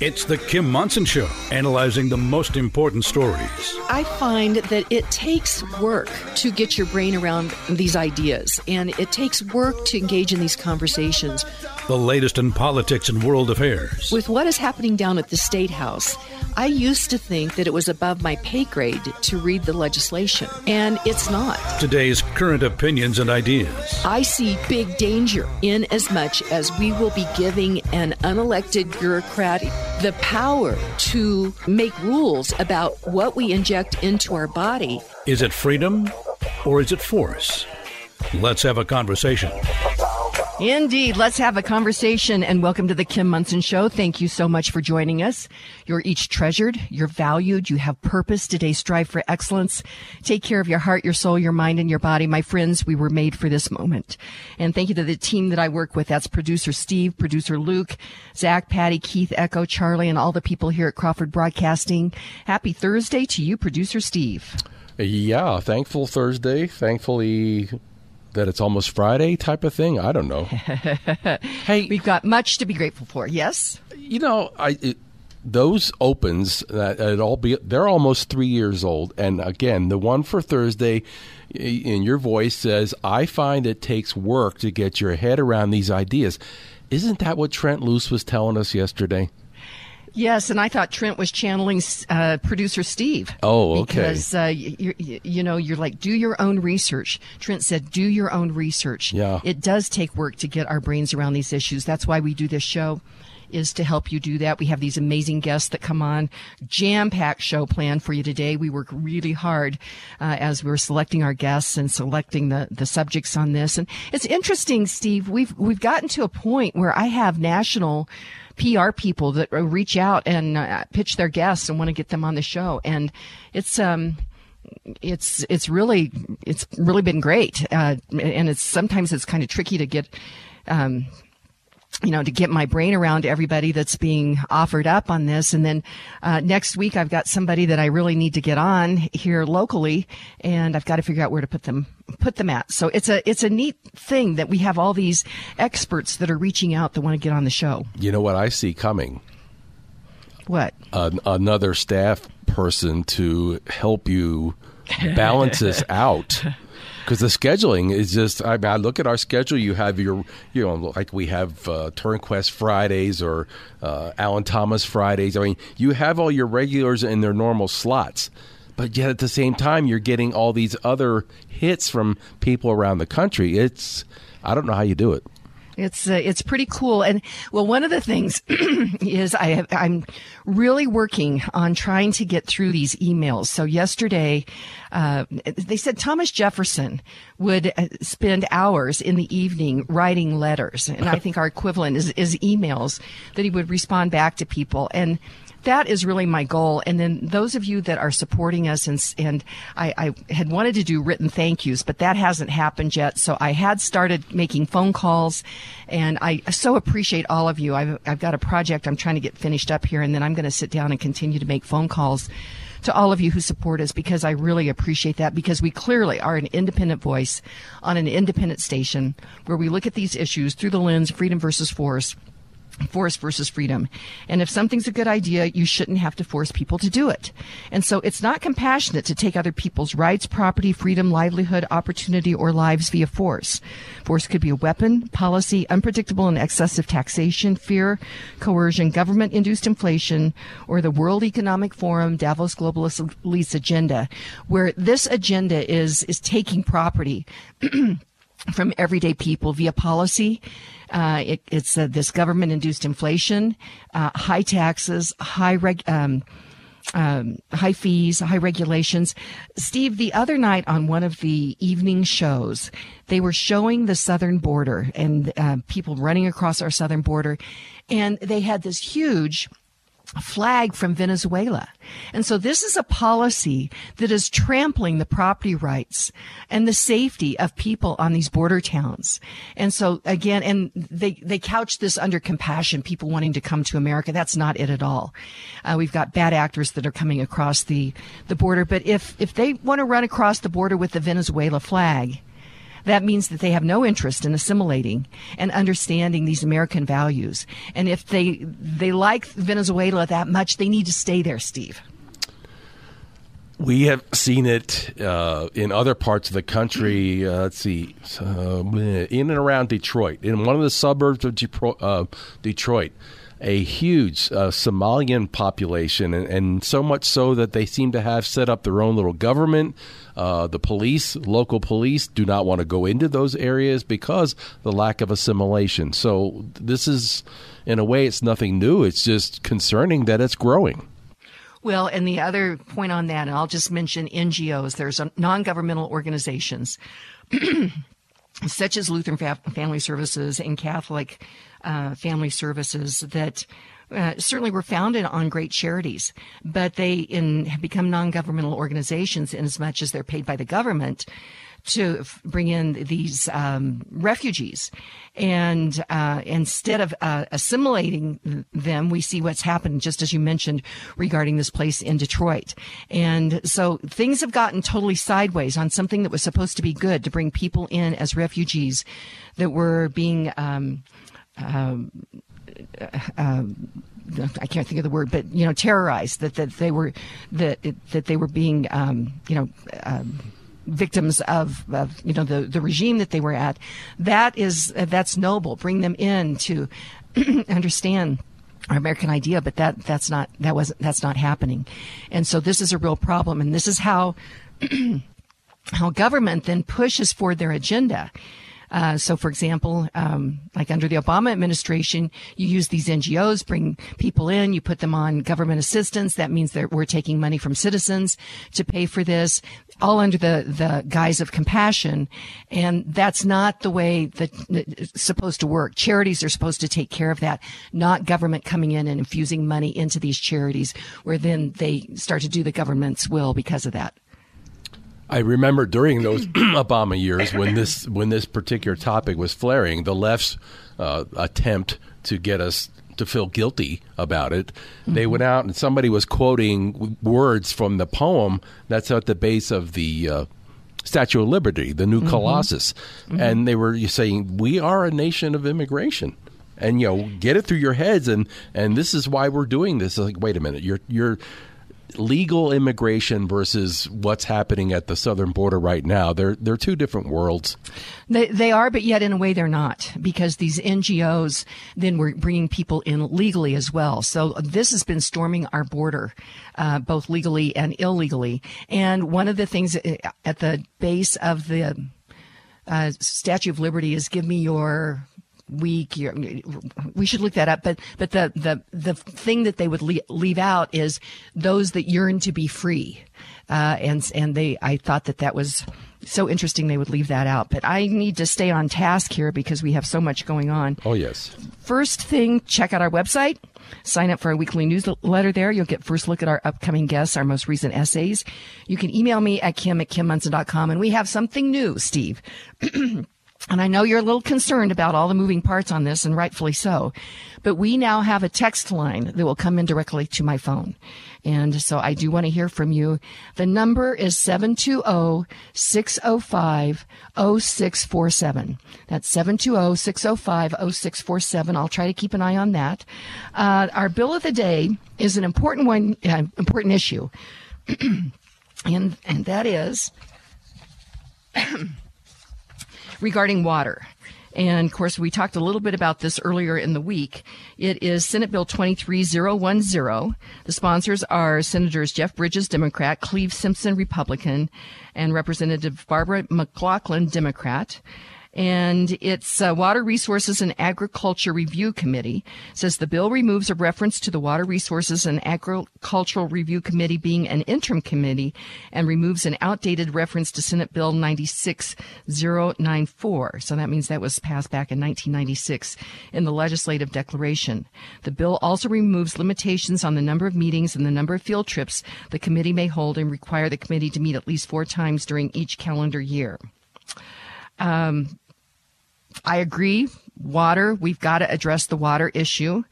It's the Kim Monson Show, analyzing the most important stories. I find that it takes work to get your brain around these ideas, and it takes work to engage in these conversations. The latest in politics and world affairs. With what is happening down at the State House, I used to think that it was above my pay grade to read the legislation, and it's not. Today's current opinions and ideas. I see big danger in as much as we will be giving an unelected bureaucrat the power to make rules about what we inject into our body. Is it freedom or is it force? Let's have a conversation. Indeed. Let's have a conversation and welcome to the Kim Monson Show. Thank you so much for joining us. You're each treasured. You're valued. You have purpose. Today, strive for excellence. Take care of your heart, your soul, your mind, and your body. My friends, we were made for this moment. And thank you to the team that I work with. That's producer Steve, producer Luke, Zach, Patty, Keith, Echo, Charlie, and all the people here at Crawford Broadcasting. Happy Thursday to you, producer Steve. Yeah, thankful Thursday. Thankfully, that it's almost Friday type of thing. I don't know. hey, we've got much to be grateful for. Yes, you know, I it, those opens that it all be they're almost three years old, and again, the one for Thursday. In your voice says, "I find it takes work to get your head around these ideas." Isn't that what Trent Luce was telling us yesterday? Yes, and I thought Trent was channeling uh, producer Steve. Oh, okay. Because uh, you, you know you're like do your own research. Trent said do your own research. Yeah, it does take work to get our brains around these issues. That's why we do this show is to help you do that. We have these amazing guests that come on, jam packed show plan for you today. We work really hard uh, as we are selecting our guests and selecting the, the subjects on this. And it's interesting, Steve. We've we've gotten to a point where I have national PR people that reach out and uh, pitch their guests and want to get them on the show. And it's, um, it's it's really it's really been great, uh, and it's sometimes it's kind of tricky to get um, you know, to get my brain around everybody that's being offered up on this. And then uh, next week, I've got somebody that I really need to get on here locally, and I've got to figure out where to put them put them at. So it's a it's a neat thing that we have all these experts that are reaching out that want to get on the show. You know what I see coming? What? Uh, another staff person to help you balance this out because the scheduling is just. I mean, I look at our schedule. You have your, you know, like we have uh, Turnquest Fridays or uh, Alan Thomas Fridays. I mean, you have all your regulars in their normal slots, but yet at the same time, you're getting all these other hits from people around the country. It's, I don't know how you do it. It's uh, it's pretty cool, and well, one of the things is I have, I'm really working on trying to get through these emails. So yesterday, uh, they said Thomas Jefferson would uh, spend hours in the evening writing letters, and I think our equivalent is, is emails that he would respond back to people, and that is really my goal. And then those of you that are supporting us and, and I, I, had wanted to do written thank yous, but that hasn't happened yet. So I had started making phone calls and I so appreciate all of you. I've, I've got a project I'm trying to get finished up here and then I'm going to sit down and continue to make phone calls to all of you who support us because I really appreciate that because we clearly are an independent voice on an independent station where we look at these issues through the lens freedom versus force force versus freedom. And if something's a good idea, you shouldn't have to force people to do it. And so it's not compassionate to take other people's rights, property, freedom, livelihood, opportunity, or lives via force. Force could be a weapon, policy, unpredictable and excessive taxation, fear, coercion, government induced inflation, or the World Economic Forum, Davos Globalist Elites agenda, where this agenda is, is taking property from everyday people via policy uh, it, it's uh, this government induced inflation, uh, high taxes, high reg, um, um, high fees, high regulations. Steve, the other night on one of the evening shows, they were showing the southern border and uh, people running across our southern border, and they had this huge flag from Venezuela. And so this is a policy that is trampling the property rights and the safety of people on these border towns. And so again, and they, they couch this under compassion, people wanting to come to America. That's not it at all. Uh, we've got bad actors that are coming across the, the border. But if, if they want to run across the border with the Venezuela flag, that means that they have no interest in assimilating and understanding these American values. And if they they like Venezuela that much, they need to stay there, Steve. We have seen it uh, in other parts of the country. Uh, let's see, uh, in and around Detroit, in one of the suburbs of uh, Detroit, a huge uh, Somalian population, and, and, so much so that they seem to have set up their own little government. Uh, the police, local police, do not want to go into those areas because the lack of assimilation. So this is, in a way, it's nothing new. It's just concerning that it's growing. Well, and the other point on that, and I'll just mention NGOs. There's non-governmental organizations. such as Lutheran Family Services and Catholic uh, Family Services that uh, certainly were founded on great charities, but they in, have become non-governmental organizations in as much as they're paid by the government to f- bring in these um, refugees. And uh, instead of uh, assimilating them, we see what's happened, just as you mentioned, regarding this place in Detroit. And so things have gotten totally sideways on something that was supposed to be good to bring people in as refugees that were being. Um, um, uh, I can't think of the word, but you know, terrorized. That that they were that that they were being um, you know. Um, victims of, of, you know the the regime that they were at that is uh, that's noble bring them in to understand our American idea but that that's not that wasn't that's not happening and so this is a real problem and this is how how government then pushes for their agenda uh, so, for example, um, like under the Obama administration, you use these NGOs, bring people in, you put them on government assistance. That means that we're taking money from citizens to pay for this, all under the, the guise of compassion. And that's not the way that it's supposed to work. Charities are supposed to take care of that, not government coming in and infusing money into these charities where then they start to do the government's will because of that. I remember during those Obama years when this when this particular topic was flaring, the left's uh, attempt to get us to feel guilty about it, mm-hmm. they went out and somebody was quoting words from the poem that's at the base of the uh, Statue of Liberty, the new mm-hmm. Colossus, mm-hmm. and they were saying, "We are a nation of immigration." And you know, get it through your heads, and and this is why we're doing this. It's like, wait a minute, you're you're legal immigration versus what's happening at the southern border right now they're they're two different worlds. They, they are but yet in a way they're not because these NGOs then were bringing people in legally as well. So this has been storming our border uh, both legally and illegally. And one of the things uh, at the base of the uh, Statue of Liberty is give me your week. We should look that up. But but the the the thing that they would leave out is those that yearn to be free, uh, and and they. I thought that that was so interesting they would leave that out. But I need to stay on task here because we have so much going on. Oh yes. First thing, check out our website. Sign up for our weekly newsletter there. You'll get first look at our upcoming guests, our most recent essays. You can email me at kim at kimmonson.com. And we have something new, Steve. And I know you're a little concerned about all the moving parts on this, and rightfully so. But we now have a text line that will come in directly to my phone. And so I do want to hear from you. The number is 720-605-0647. That's 720-605-0647. I'll try to keep an eye on that. Uh, our bill of the day is an important one, uh, important issue. and, and that is regarding water. And of course, we talked a little bit about this earlier in the week. It is Senate Bill 23010. The sponsors are Senators Jeff Bridges, Democrat, Cleave Simpson, Republican, and Representative Barbara McLachlan, Democrat and its uh, Water Resources and Agriculture Review Committee says the bill removes a reference to the Water Resources and Agricultural Review Committee being an interim committee and removes an outdated reference to Senate Bill 96094. So that means that was passed back in 1996 in the legislative declaration. The bill also removes limitations on the number of meetings and the number of field trips the committee may hold and require the committee to meet at least four times during each calendar year. Um, I agree. Water, we've got to address the water issue.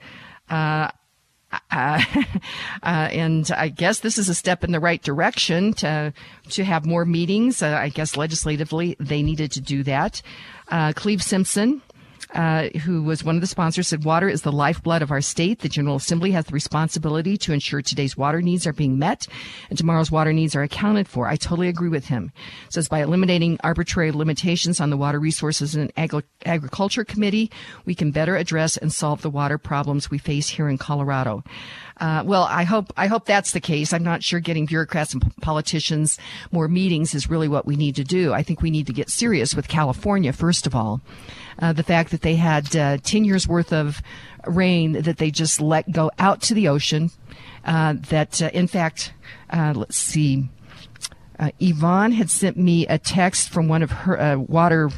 Uh, uh, uh, and I guess this is a step in the right direction to to have more meetings. Uh, I guess legislatively they needed to do that. Uh, Cleave Simpson, uh, who was one of the sponsors, said water is the lifeblood of our state. The General Assembly has the responsibility to ensure today's water needs are being met and tomorrow's water needs are accounted for. I totally agree with him. Says by eliminating arbitrary limitations on the Water Resources and Agri- Agriculture Committee, we can better address and solve the water problems we face here in Colorado. Uh, well, I hope I hope that's the case. I'm not sure getting bureaucrats and politicians more meetings is really what we need to do. I think we need to get serious with California first of all. Uh, the fact that they had uh, 10 years worth of rain that they just let go out to the ocean. Uh, that uh, in fact, uh, let's see. Yvonne had sent me a text from one of her water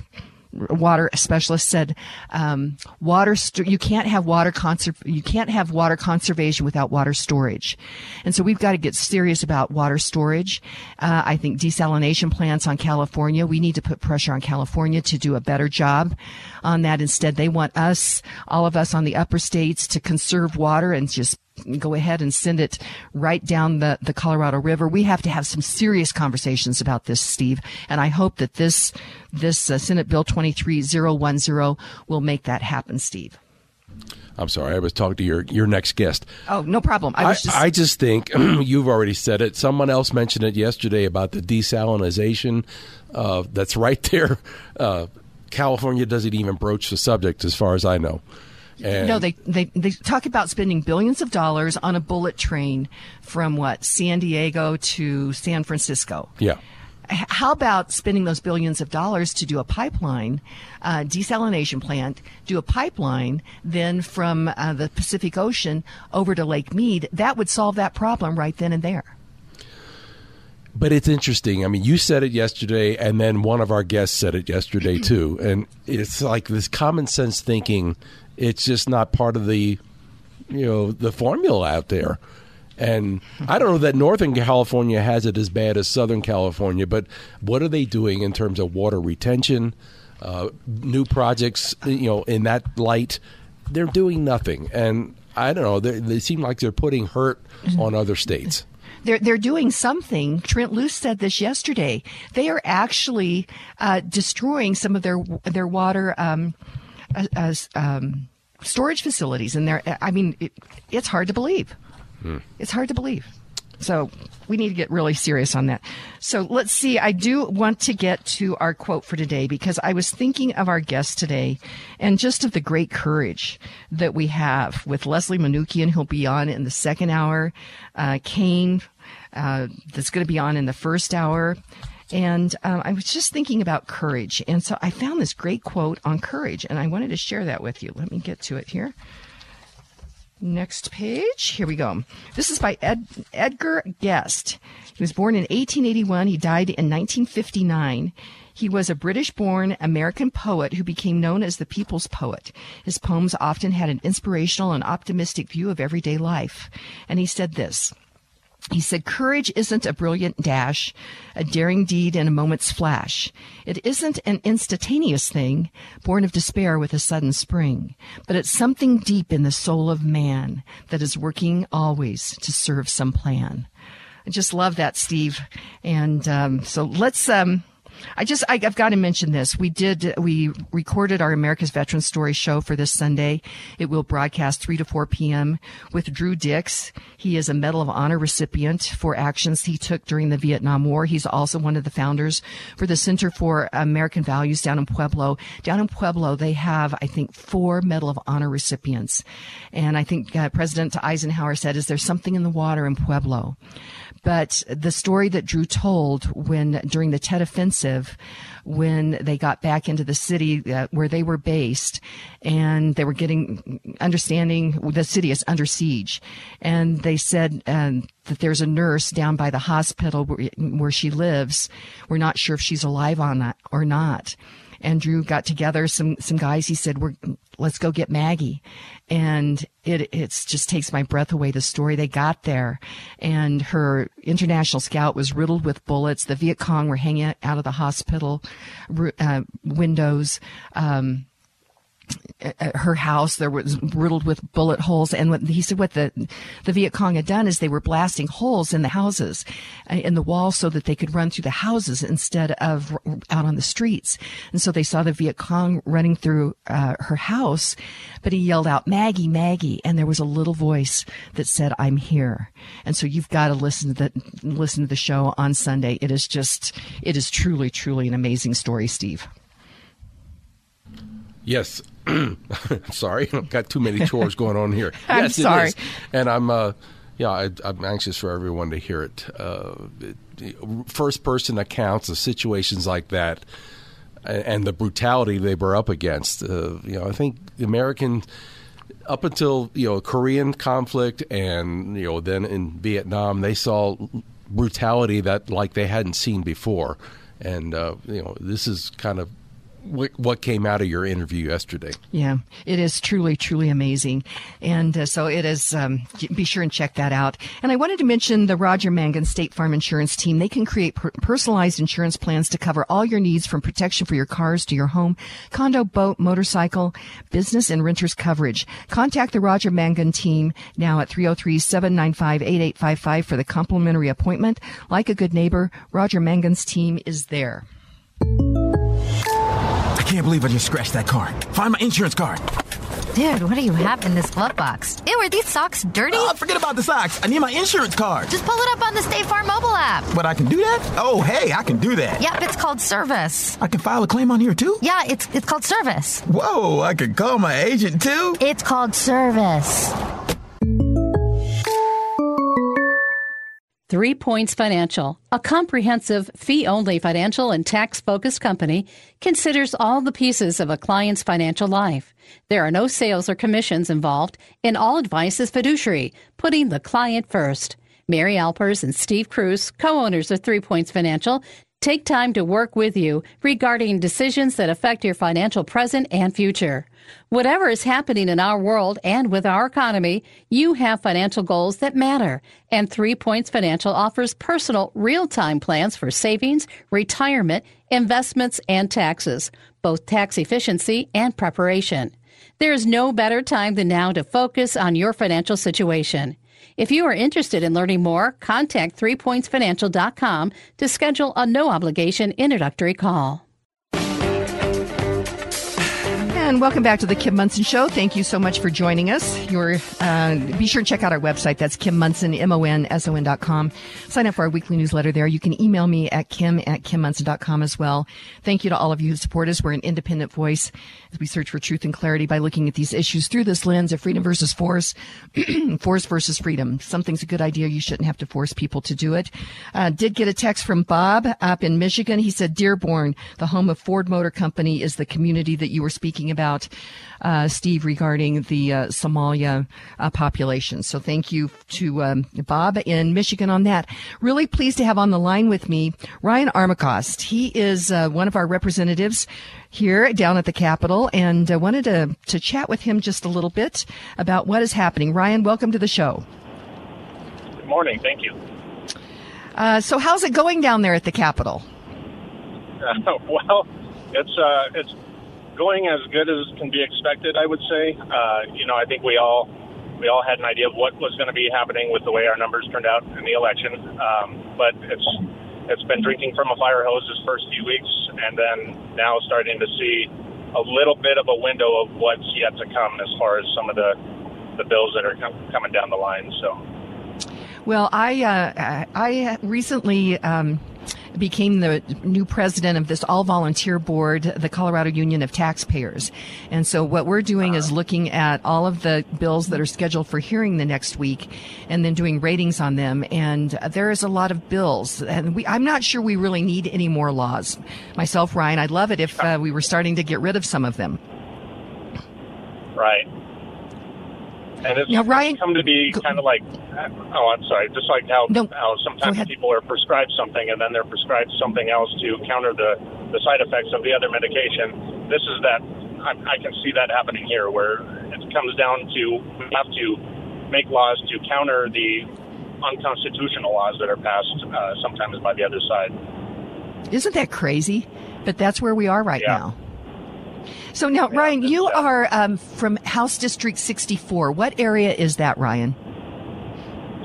water specialist said um, water st- you can't have water conser- you can't have water conservation without water storage. And so we've got to get serious about water storage. Uh, i think desalination plants on california we need to put pressure on california to do a better job on that. Instead they want us all of us on the upper states to conserve water and just go ahead and send it right down the, the Colorado River. We have to have some serious conversations about this, Steve. And I hope that this, this uh, Senate Bill 23010 will make that happen, Steve. I'm sorry, I was talking to your, your next guest. Oh, no problem. I, I just, I just think you've already said it. Someone else mentioned it yesterday about the desalinization. Uh, that's right there. Uh, California doesn't even broach the subject, as far as I know. And no, they, they they talk about spending billions of dollars on a bullet train from what San Diego to San Francisco. Yeah. How about spending those billions of dollars to do a pipeline, uh, desalination plant, do a pipeline, then from uh, the Pacific Ocean over to Lake Mead? That would solve that problem right then and there. But it's interesting. I mean, you said it yesterday, and then one of our guests said it yesterday too. And it's like this common sense thinking it's just not part of the you know the formula out there. And I don't know that Northern California has it as bad as Southern California, but what are they doing in terms of water retention, uh, new projects? You know, in that light, they're doing nothing. And I don't know. They, seem like they're putting hurt on other states. They're they're doing something. Trent Luce said this yesterday. They are actually uh, destroying some of their their water. Um, as um, storage facilities, and there. I mean, it, it's hard to believe. Hmm. It's hard to believe. So we need to get really serious on that. So let's see. I do want to get to our quote for today because I was thinking of our guest today and just of the great courage that we have with Leslie Manookian, who'll be on in the second hour, uh, Cain, uh, that's going to be on in the first hour, and um, I was just thinking about courage. And so I found this great quote on courage, and I wanted to share that with you. Let me get to it here. Next page. Here we go. This is by Ed, Edgar Guest. He was born in 1881. He died in 1959. He was a British born American poet who became known as the people's poet. His poems often had an inspirational and optimistic view of everyday life. And he said this he said, Courage isn't a brilliant dash, a daring deed in a moment's flash. It isn't an instantaneous thing, born of despair with a sudden spring, but it's something deep in the soul of man that is working always to serve some plan. I just love that, Steve. And um, so let's. Um, I just, I, have got to mention this. We did, we recorded our America's Veteran Story show for this Sunday. It will broadcast 3 to 4 p.m. with Drew Dix. He is a Medal of Honor recipient for actions he took during the Vietnam War. He's also one of the founders for the Center for American Values down in Pueblo. Down in Pueblo, they have, I think, four Medal of Honor recipients. And I think uh, President Eisenhower said, is there something in the water in Pueblo? But the story that Drew told when during the Tet Offensive, when they got back into the city uh, where they were based, and they were getting understanding the city is under siege, and they said um, that there's a nurse down by the hospital where, where she lives. We're not sure if she's alive on that or not. and Drew got together some some guys. He said, "We're let's go get Maggie," and it it's just takes my breath away. The story they got there, and her international scout was riddled with bullets. The Viet Cong were hanging out of the hospital uh, windows. Um, her house there was riddled with bullet holes. And what he said what the the Viet Cong had done is they were blasting holes in the houses uh, in the walls so that they could run through the houses instead of out on the streets. And so they saw the Viet Cong running through uh, her house but he yelled out Maggie Maggie. And there was a little voice that said I'm here. And so you've got to listen to the listen to the show on Sunday. It is just it is truly truly an amazing story Steve. Yes. sorry, I've got too many chores going on here. I'm yes, sorry. It is. And I'm, uh, yeah, I, am anxious for everyone to hear it. Uh. First person accounts of situations like that and the brutality they were up against. Uh, you know, I think the American, up until, you know, Korean conflict and, you know, then in Vietnam, they saw brutality that like they hadn't seen before. And, uh, you know, this is kind of what came out of your interview yesterday. Yeah, it is truly, truly amazing. And uh, so it is, um, be sure and check that out. And I wanted to mention the Roger Mangan State Farm Insurance Team. They can create per- personalized insurance plans to cover all your needs from protection for your cars to your home, condo, boat, motorcycle, business, and renters coverage. Contact the Roger Mangan team now at 303-795-8855 for the complimentary appointment. Like a good neighbor, Roger Mangan's team is there. I can't believe I just scratched that car. Find my insurance card. Dude, what do you have in this glove box? Ew, are these socks dirty? Oh, forget about the socks. I need my insurance card. Just pull it up on the State Farm mobile app. But I can do that? Oh, hey, I can do that. Yep, it's called service. I can file a claim on here too? Yeah, it's it's called service. Whoa, I can call my agent too? It's called service. Three Points Financial, a comprehensive fee only financial and tax focused company, considers all the pieces of a client's financial life. There are no sales or commissions involved, and all advice is fiduciary, putting the client first. Mary Alpers and Steve Cruz, co owners of Three Points Financial, take time to work with you regarding decisions that affect your financial present and future. Whatever is happening in our world and with our economy, you have financial goals that matter. And Three Points Financial offers personal, real time plans for savings, retirement, investments, and taxes, both tax efficiency and preparation. There is no better time than now to focus on your financial situation. If you are interested in learning more, contact threepointsfinancial.com to schedule a no obligation introductory call. And welcome back to the Kim Monson Show. Thank you so much for joining us. Your, uh, be sure to check out our website. That's Kim Monson, M-O-N-S-O-N dot com. Sign up for our weekly newsletter there. You can email me at kim at kimmonson.com as well. Thank you to all of you who support us. We're an independent voice as we search for truth and clarity by looking at these issues through this lens of freedom versus force, force versus freedom. Something's a good idea. You shouldn't have to force people to do it. Uh, did get a text from Bob up in Michigan. He said, Dearborn, the home of Ford Motor Company is the community that you were speaking about, uh, Steve, regarding the uh, Somalia uh, population. So thank you to um, Bob in Michigan on that. Really pleased to have on the line with me Ryan Armagost. He is uh, one of our representatives here down at the Capitol and uh, wanted to, to chat with him just a little bit about what is happening. Ryan, welcome to the show. Good morning. Thank you. Uh, so, how's it going down there at the Capitol? well, it's uh, it's going as good as can be expected. I would say. Uh, you know, I think we all we all had an idea of what was going to be happening with the way our numbers turned out in the election. Um, but it's it's been drinking from a fire hose this first few weeks, and then now starting to see a little bit of a window of what's yet to come as far as some of the the bills that are com- coming down the line. So. Well, I uh, I recently um, became the new president of this all volunteer board, the Colorado Union of Taxpayers. And so what we're doing is looking at all of the bills that are scheduled for hearing the next week and then doing ratings on them. And there is a lot of bills and we, I'm not sure we really need any more laws. Myself, Ryan, I'd love it if uh, we were starting to get rid of some of them. Right. And it's, now, Ryan, come to be kind of like, oh, I'm sorry, just like how, no, how sometimes people are prescribed something and then they're prescribed something else to counter the, the side effects of the other medication. This is that, I, I can see that happening here where it comes down to we have to make laws to counter the unconstitutional laws that are passed uh, sometimes by the other side. Isn't that crazy? But that's where we are right yeah. now. So now, Ryan, you are um, from House District 64. What area is that, Ryan?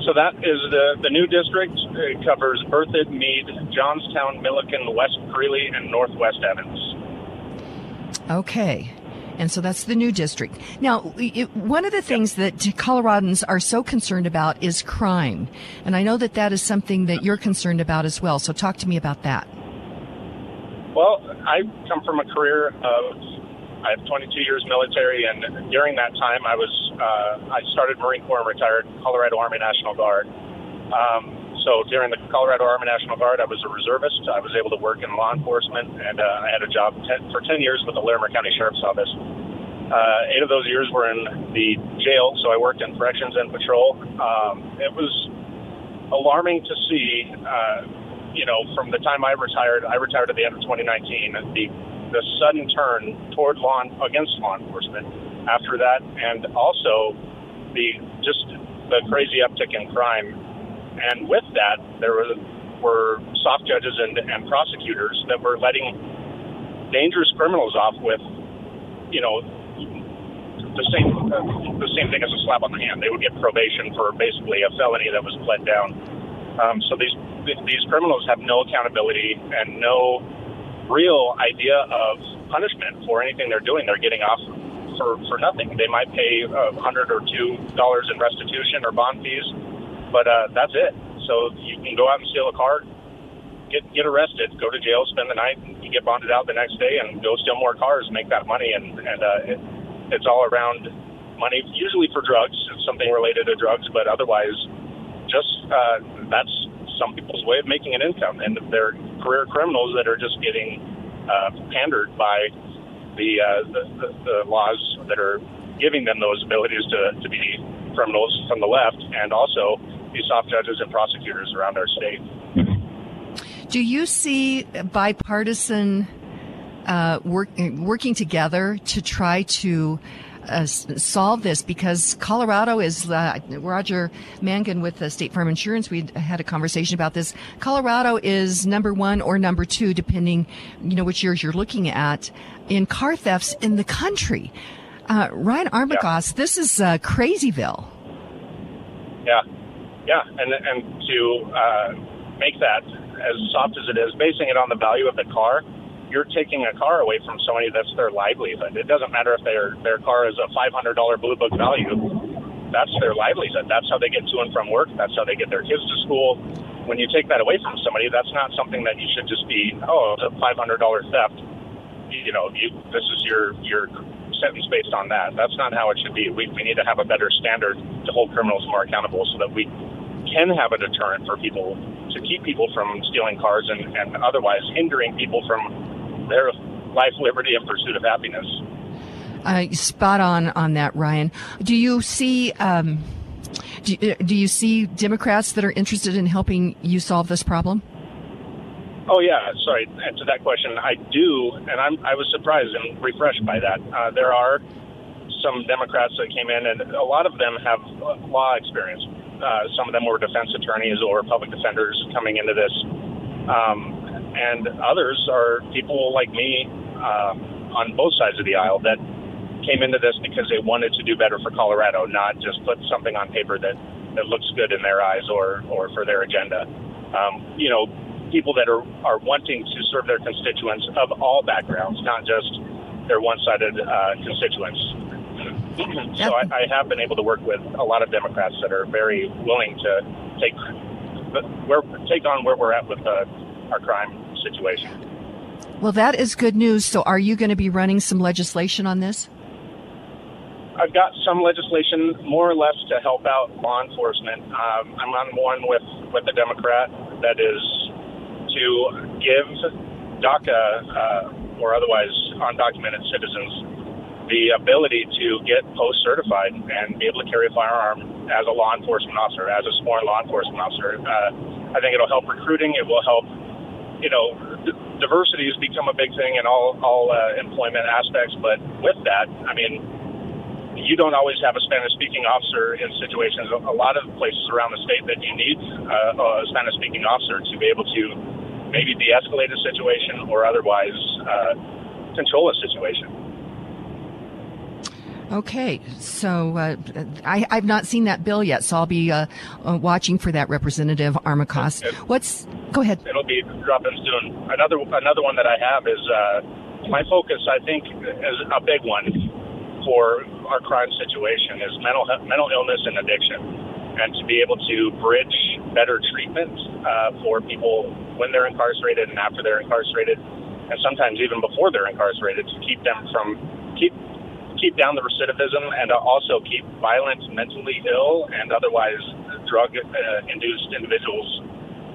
So that is the, the new district. It covers Berthoud, Mead, Johnstown, Milliken, West Greeley, and Northwest Evans. Okay. And so that's the new district. Now, it, one of the things that Coloradans are so concerned about is crime. And I know that that is something that you're concerned about as well. So talk to me about that. Well, I come from a career of I have 22 years military, and during that time, I was uh, I started Marine Corps and retired Colorado Army National Guard. Um, so during the Colorado Army National Guard, I was a reservist. I was able to work in law enforcement, and uh, I had a job ten, for 10 years with the Larimer County Sheriff's Office. Uh, eight of those years were in the jail, so I worked in corrections and patrol. Um, it was alarming to see, uh, you know, from the time I retired, I retired at the end of 2019, the, the sudden turn toward law against law enforcement after that, and also the just the crazy uptick in crime and with that, there were, were soft judges and, and prosecutors that were letting dangerous criminals off with, you know, the same the same thing as a slap on the hand. They would get probation for basically a felony that was pled down. Um, so these these criminals have no accountability and no real idea of punishment for anything they're doing. They're getting off for for nothing. They might pay a hundred or two dollars in restitution or bond fees but uh, that's it. So you can go out and steal a car, get get arrested, go to jail, spend the night, and you get bonded out the next day, and go steal more cars, make that money, and and uh, it, it's all around money, usually for drugs, something related to drugs, but otherwise, just uh, that's some people's way of making an income, and they're career criminals that are just getting uh, pandered by the, uh, the, the the laws that are giving them those abilities to to be criminals from the left, and also these soft judges and prosecutors around our state. Do you see bipartisan uh, work, working together to try to uh, solve this because Colorado is uh, Roger Mangan with the State Farm Insurance. We had a conversation about this. Colorado is number one or number two, depending you know which years you're looking at, in car thefts in the country. Uh, Ryan Armagost, yeah. this is uh, Crazyville. Yeah, yeah, and and to uh, make that as soft as it is, basing it on the value of the car, you're taking a car away from somebody that's their livelihood. It doesn't matter if their their car is a $500 blue book value. That's their livelihood. That's how they get to and from work. That's how they get their kids to school. When you take that away from somebody, that's not something that you should just be, oh, it's a $500 theft. You know, you this is your your sentence based on that. That's not how it should be. We, we need to have a better standard to hold criminals more accountable so that we can have a deterrent for people to keep people from stealing cars and, and otherwise hindering people from their life, liberty, and pursuit of happiness. Uh, spot on on that, Ryan. Do you see? Um, do, do you see Democrats that are interested in helping you solve this problem? Oh yeah, sorry. And to that question, I do, and I'm I was surprised and refreshed by that. Uh, there are some Democrats that came in, and a lot of them have law experience. Uh, some of them were defense attorneys or public defenders coming into this, um, and others are people like me uh, on both sides of the aisle that came into this because they wanted to do better for Colorado, not just put something on paper that that looks good in their eyes or or for their agenda. Um, you know, people that are are wanting to serve their constituents of all backgrounds, not just their one-sided uh, constituents so I, I, have been able to work with a lot of Democrats that are very willing to take where take on where we're at with uh, our crime situation. Well, that is good news. So, are you going to be running some legislation on this? I've got some legislation, more or less, to help out law enforcement. Um, I'm on one with with a Democrat that is to give DACA uh, or otherwise undocumented citizens the ability to get post certified and be able to carry a firearm as a law enforcement officer, as a sworn law enforcement officer. Uh, I think it'll help recruiting. It will help, you know, diversity has become a big thing in all all uh, employment aspects. But with that, I mean, you don't always have a Spanish speaking officer in situations. A lot of places around the state that you need uh, a Spanish speaking officer to be able to maybe de escalate a situation or otherwise uh, control a situation. Okay, so uh, I, I've not seen that bill yet, so I'll be uh, uh, watching for that, Representative Armagost. What's? Go ahead. It'll be dropping soon. Another another one that I have is uh, my focus. I think is a big one for our crime situation is mental mental illness and addiction, and to be able to bridge better treatment uh, for people when they're incarcerated and after they're incarcerated, and sometimes even before they're incarcerated, to keep them from keep keep down the recidivism and also keep violent, mentally ill, and otherwise drug-induced uh, individuals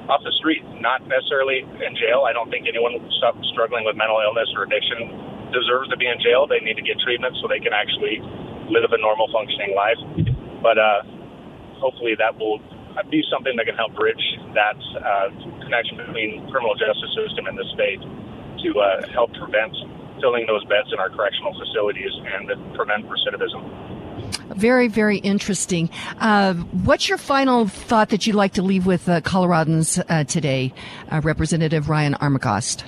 off the street, not necessarily in jail. I don't think anyone struggling with mental illness or addiction deserves to be in jail. They need to get treatment so they can actually live a normal functioning life. But uh, hopefully that will be something that can help bridge that uh, connection between criminal justice system and the state to uh, help prevent filling those beds in our correctional facilities and prevent recidivism. Very, very interesting. Uh, what's your final thought that you'd like to leave with uh, Coloradans uh, today, uh, Representative Ryan Armagost?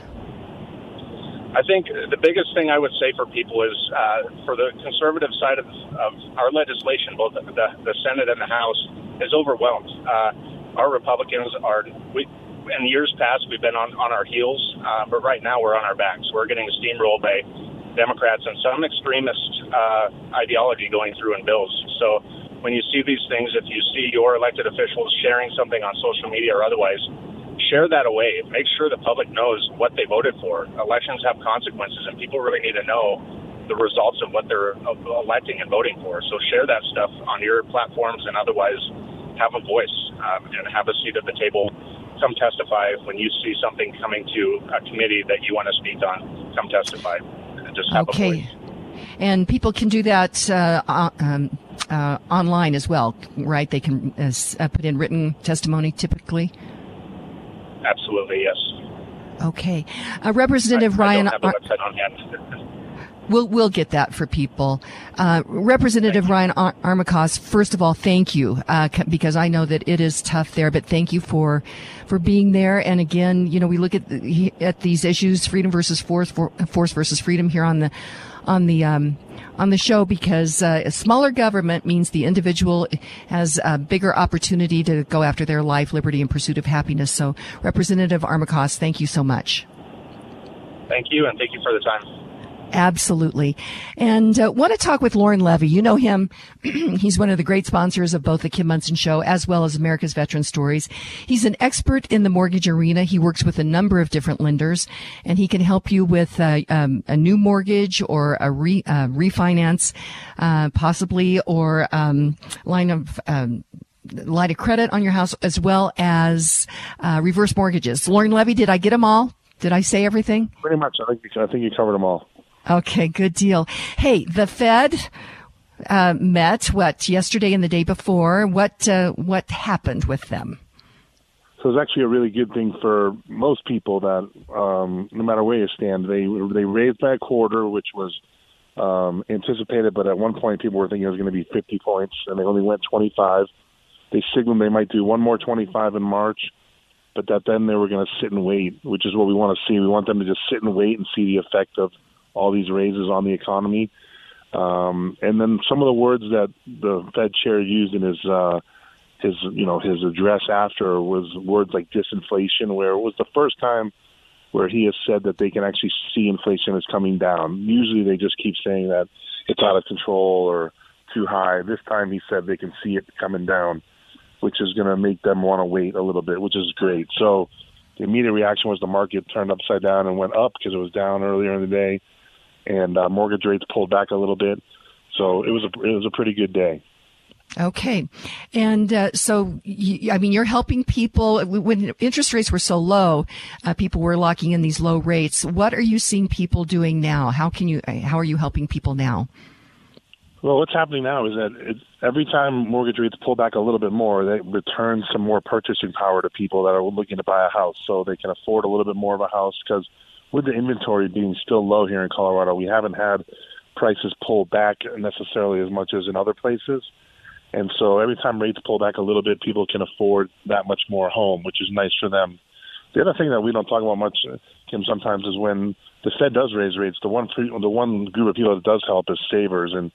I think the biggest thing I would say for people is uh, for the conservative side of, of our legislation, both the, the, Senate and the House, is overwhelmed. Uh, our Republicans are, we, in years past, we've been on, on our heels, uh, but right now we're on our backs. We're getting steamrolled by Democrats and some extremist uh, ideology going through in bills. So when you see these things, if you see your elected officials sharing something on social media or otherwise, share that away. Make sure the public knows what they voted for. Elections have consequences, and people really need to know the results of what they're electing and voting for. So share that stuff on your platforms and otherwise have a voice um, and have a seat at the table come testify when you see something coming to a committee that you want to speak on. Come testify. Just have okay. a voice. And people can do that uh, um, uh, online as well, right? They can uh, uh put in written testimony typically. Absolutely, yes. Okay, uh, Representative I, Ryan. I don't We'll we'll get that for people. Uh, Representative Ryan Ar- Armagost, first of all, thank you uh, c- because I know that it is tough there, but thank you for for being there. And again, you know, we look at the, at these issues, freedom versus force, for, force versus freedom, here on the on the um, on the show because uh, a smaller government means the individual has a bigger opportunity to go after their life, liberty, and pursuit of happiness. So, Representative Armagost, thank you so much. Thank you, and thank you for the time. Absolutely. And uh, want to talk with Lauren Levy. You know him. He's one of the great sponsors of both the Kim Monson Show as well as America's Veteran Stories. He's an expert in the mortgage arena. He works with a number of different lenders and he can help you with uh, um, a new mortgage or a re, uh, refinance, uh, possibly, or um, line of um, line of credit on your house as well as uh, reverse mortgages. Lauren Levy, did I get them all? Did I say everything? Pretty much. I think I think you covered them all. Okay, good deal. Hey, the Fed uh, met what yesterday and the day before. What uh, what happened with them? So it's actually a really good thing for most people that um, no matter where you stand, they they raised by a quarter, which was um, anticipated, but at one point people were thinking it was going to be 50 points, and they only went 25. They signaled they might do one more 25 in March, but that then they were going to sit and wait, which is what we want to see. We want them to just sit and wait and see the effect of all these raises on the economy. Um, and then some of the words that the Fed chair used in his uh, his you know his address after was words like disinflation, where it was the first time where he has said that they can actually see inflation is coming down. Usually they just keep saying that it's out of control or too high. This time he said they can see it coming down, which is going to make them want to wait a little bit, which is great. So the immediate reaction was the market turned upside down and went up because it was down earlier in the day and uh, mortgage rates pulled back a little bit. So it was a it was a pretty good day. Okay, and uh, so you, I mean, you're helping people when interest rates were so low. Uh, people were locking in these low rates. What are you seeing people doing now? How can you? How are you helping people now? Well, what's happening now is that it, every time mortgage rates pull back a little bit more, they return some more purchasing power to people that are looking to buy a house, so they can afford a little bit more of a house because with the inventory being still low here in Colorado, we haven't had prices pull back necessarily as much as in other places. And so every time rates pull back a little bit, people can afford that much more home, which is nice for them. The other thing that we don't talk about much, Kim, sometimes is when the Fed does raise rates. The one the one group of people that does help is savers, and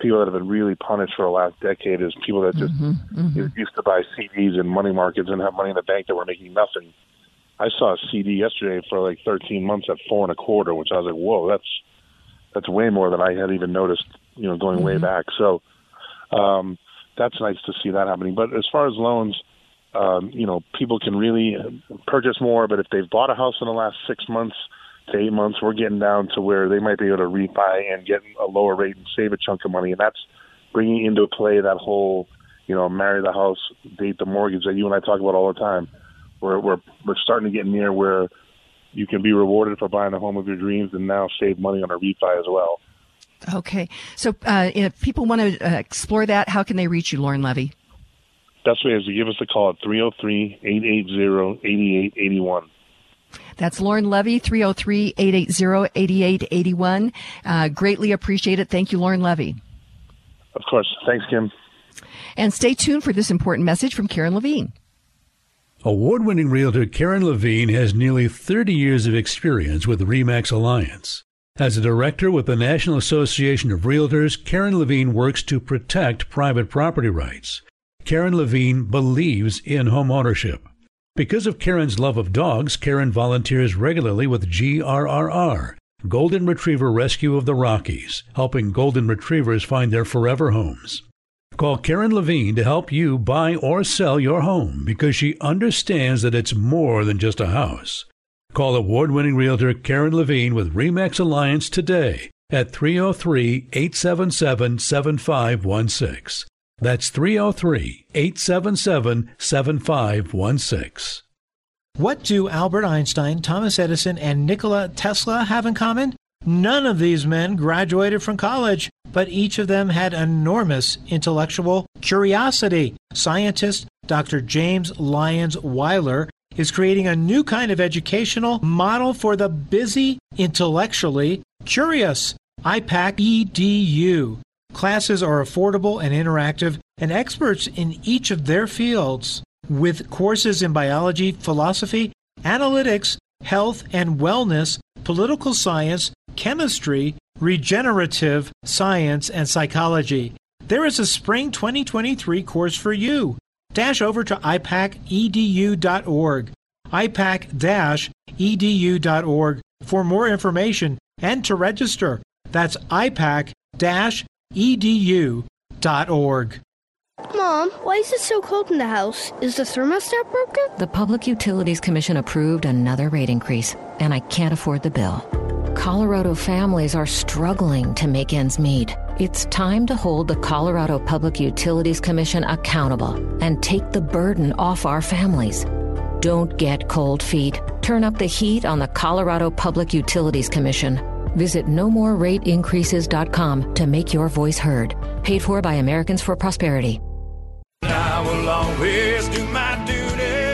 people that have been really punished for the last decade is people that just Mm-hmm, used to buy CDs and money markets and have money in the bank that were making nothing. I saw a CD yesterday for like 13 months at four and a quarter, which I was like, whoa, that's that's way more than I had even noticed, you know, going way back. So um, that's nice to see that happening. But as far as loans, um, you know, people can really purchase more. But if they've bought a house in the last six months to eight months, we're getting down to where they might be able to refi and get a lower rate and save a chunk of money. And that's bringing into play that whole, you know, marry the house, date the mortgage that you and I talk about all the time. We're we're we're starting to get near where you can be rewarded for buying the home of your dreams and now save money on a refi as well. Okay. So uh, if people want to uh, explore that, how can they reach you, Lauren Levy? Best way is to give us a call at 303-880-8881. That's Lauren Levy, 303-880-8881. Uh, greatly appreciate it. Thank you, Lauren Levy. Of course. Thanks, Kim. And stay tuned for this important message from Karen Levine. Award winning realtor Karen Levine has nearly 30 years of experience with REMAX Alliance. As a director with the National Association of Realtors, Karen Levine works to protect private property rights. Karen Levine believes in home ownership. Because of Karen's love of dogs, Karen volunteers regularly with GRRR, Golden Retriever Rescue of the Rockies, helping golden retrievers find their forever homes. Call Karen Levine to help you buy or sell your home because she understands that it's more than just a house. Call award winning realtor Karen Levine with REMAX Alliance today at 303 877 7516. That's 303 877 7516. What do Albert Einstein, Thomas Edison, and Nikola Tesla have in common? None of these men graduated from college, but each of them had enormous intellectual curiosity. Scientist Dr. James Lyons Weiler is creating a new kind of educational model for the busy, intellectually curious. IPAC EDU. Classes are affordable and interactive, and experts in each of their fields, with courses in biology, philosophy, analytics, health and wellness, political science, chemistry, regenerative science, and psychology. There is a spring 2023 course for you. Dash over to ipacedu.org, ipac-edu.org for more information and to register. That's ipac-edu.org. Mom, why is it so cold in the house? Is the thermostat broken? The Public Utilities Commission approved another rate increase, and I can't afford the bill. Colorado families are struggling to make ends meet. It's time to hold the Colorado Public Utilities Commission accountable and take the burden off our families. Don't get cold feet. Turn up the heat on the Colorado Public Utilities Commission. Visit nomorerateincreases.com to make your voice heard. Paid for by Americans for Prosperity.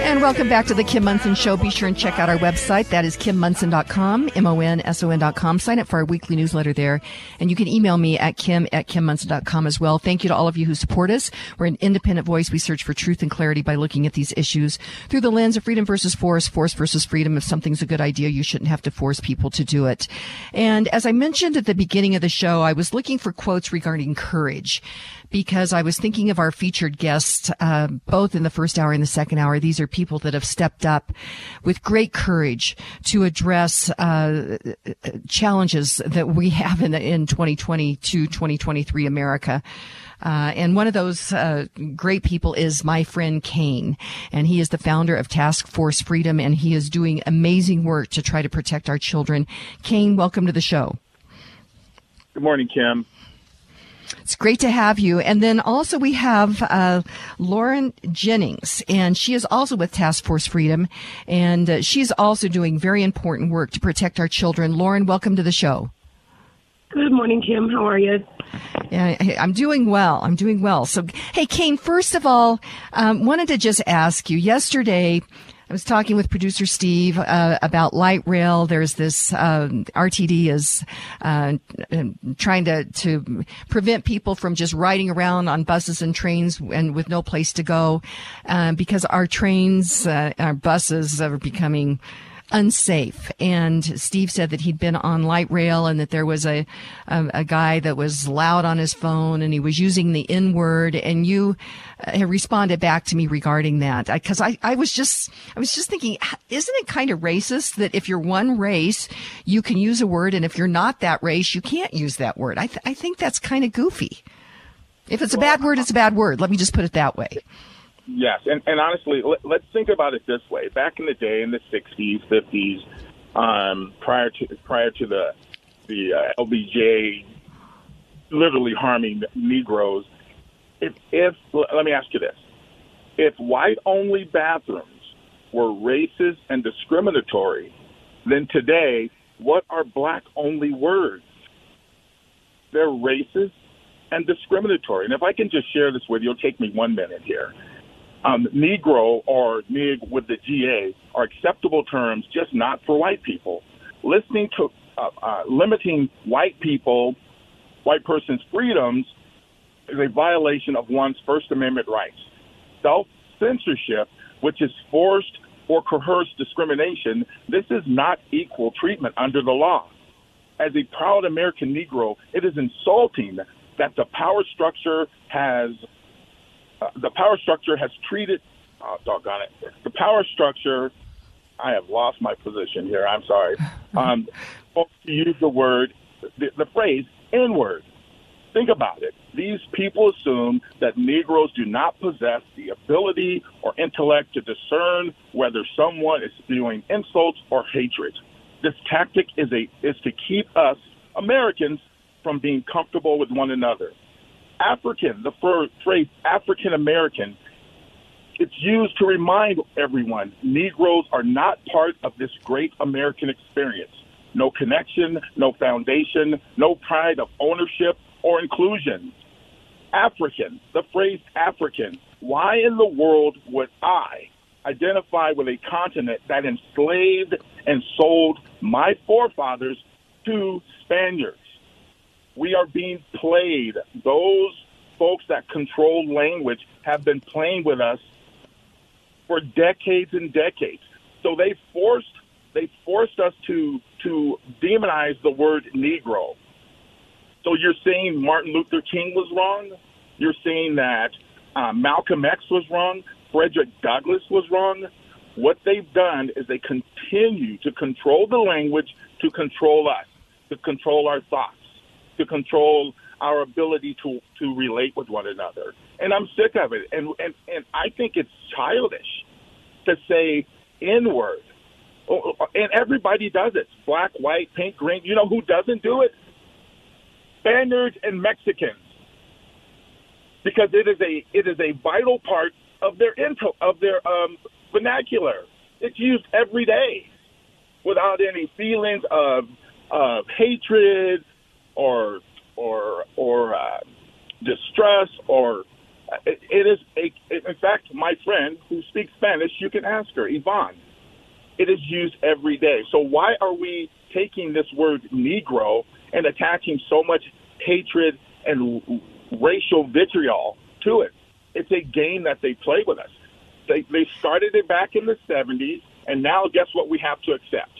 And welcome back to the Kim Monson Show. Be sure and check out our website. That is kimmonson.com, M-O-N-S-O-N.com. Sign up for our weekly newsletter there. And you can email me at kim at kimmonson.com as well. Thank you to all of you who support us. We're an independent voice. We search for truth and clarity by looking at these issues through the lens of freedom versus force, force versus freedom. If something's a good idea, you shouldn't have to force people to do it. And as I mentioned at the beginning of the show, I was looking for quotes regarding courage because I was thinking of our featured guests, uh, both in the first hour and the second hour. These are people that have stepped up with great courage to address uh, challenges that we have in, in 2022, 2023 America. Uh, and one of those uh, great people is my friend Cain, and he is the founder of Task Force Freedom, and he is doing amazing work to try to protect our children. Cain, welcome to the show. Good morning, Kim. It's great to have you. And then also we have uh, Lauren Jennings, and she is also with Task Force Freedom, and uh, she's also doing very important work to protect our children. Lauren, welcome to the show. Good morning, Kim. How are you? Yeah, I'm doing well. I'm doing well. So, hey, Cain, first of all, um, wanted to just ask you yesterday. I was talking with producer Steve uh, about light rail. There's this uh, RTD is uh, trying to to prevent people from just riding around on buses and trains and with no place to go, uh, because our trains, uh, our buses are becoming unsafe. And Steve said that he'd been on light rail and that there was a, a, a guy that was loud on his phone and he was using the N word. And you uh, responded back to me regarding that because I, I was just, I was just thinking, isn't it kind of racist that if you're one race, you can use a word and if you're not that race, you can't use that word? I, th- I think that's kind of goofy. If it's a bad word, it's a bad word. Let me just put it that way. Yes, and, and honestly, let, us think about it this way: back in the day, in the '60s, '50s, um, prior to prior to the the uh, LBJ literally harming Negroes, if if let me ask you this: if white-only bathrooms were racist and discriminatory, then today, what are black-only words? They're racist and discriminatory. And if I can just share this with you, it'll take me one minute here um, Negro or Nig with the GA are acceptable terms, just not for white people. Listening to uh, uh, limiting white people, white person's freedoms, is a violation of one's First Amendment rights. Self censorship, which is forced or coerced discrimination, this is not equal treatment under the law. As a proud American Negro, it is insulting that the power structure has uh, the power structure has treated, oh, doggone it, the power structure, I have lost my position here. I'm sorry. Um, to use the word, the, the phrase N word. Think about it. These people assume that Negroes do not possess the ability or intellect to discern whether someone is spewing insults or hatred. This tactic is a is to keep us Americans from being comfortable with one another. African, the phrase African American, it's used to remind everyone Negroes are not part of this great American experience. No connection, no foundation, no pride of ownership or inclusion. African, the phrase African, why in the world would I identify with a continent that enslaved and sold my forefathers to Spaniards? We are being played. Those folks that control language have been playing with us for decades and decades. So they forced they forced us to to demonize the word Negro. So you're saying Martin Luther King was wrong. You're saying that uh, Malcolm X was wrong. Frederick Douglass was wrong. What they've done is they continue to control the language to control us, to control our thoughts to control our ability to to relate with one another. And I'm sick of it. And and and I think it's childish to say N word. Oh, oh, and everybody does it. Black, white, pink, green. You know who doesn't do it? Spaniards and Mexicans. Because it is a it is a vital part of their into, of their um, vernacular. It's used every day without any feelings of of hatred or or or uh, distress or it, it is a. In fact, my friend who speaks Spanish, you can ask her, Yvonne. It is used every day. So why are we taking this word Negro and attaching so much hatred and racial vitriol to it? It's a game that they play with us. They they started it back in the '70s, and now guess what? We have to accept.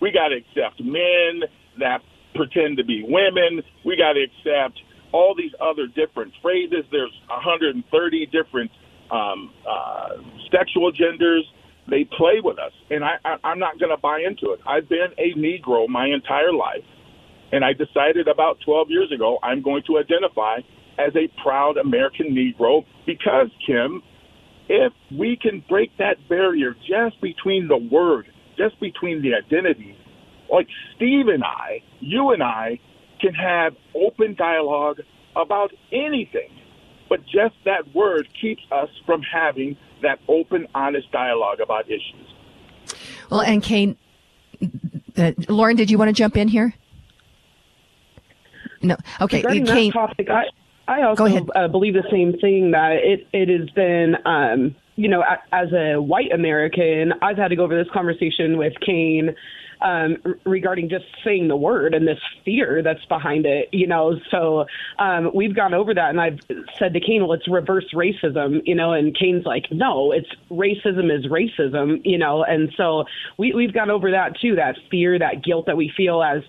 We got to accept men that pretend to be women. We got to accept all these other different phrases. There's 130 different um, uh, sexual genders. They play with us, and I, I, I'm not going to buy into it. I've been a Negro my entire life, and I decided about 12 years ago I'm going to identify as a proud American Negro because, Kim, if we can break that barrier just between the word, just between the identity, like Steve and I, you and I, can have open dialogue about anything. But just that word keeps us from having that open, honest dialogue about issues. Well, and Cain, uh, Lauren, did you want to jump in here? No. Okay. Regarding Cain, that topic, I, I also uh, believe the same thing that it, it has been, um, you know, as a white American, I've had to go over this conversation with Cain um, regarding just saying the word and this fear that's behind it. You know, so um, we've gone over that, and I've said to Cain, "Well, it's reverse racism," you know, and Cain's like, "No, it's racism is racism," you know, and so we we've gone over that too, that fear, that guilt that we feel as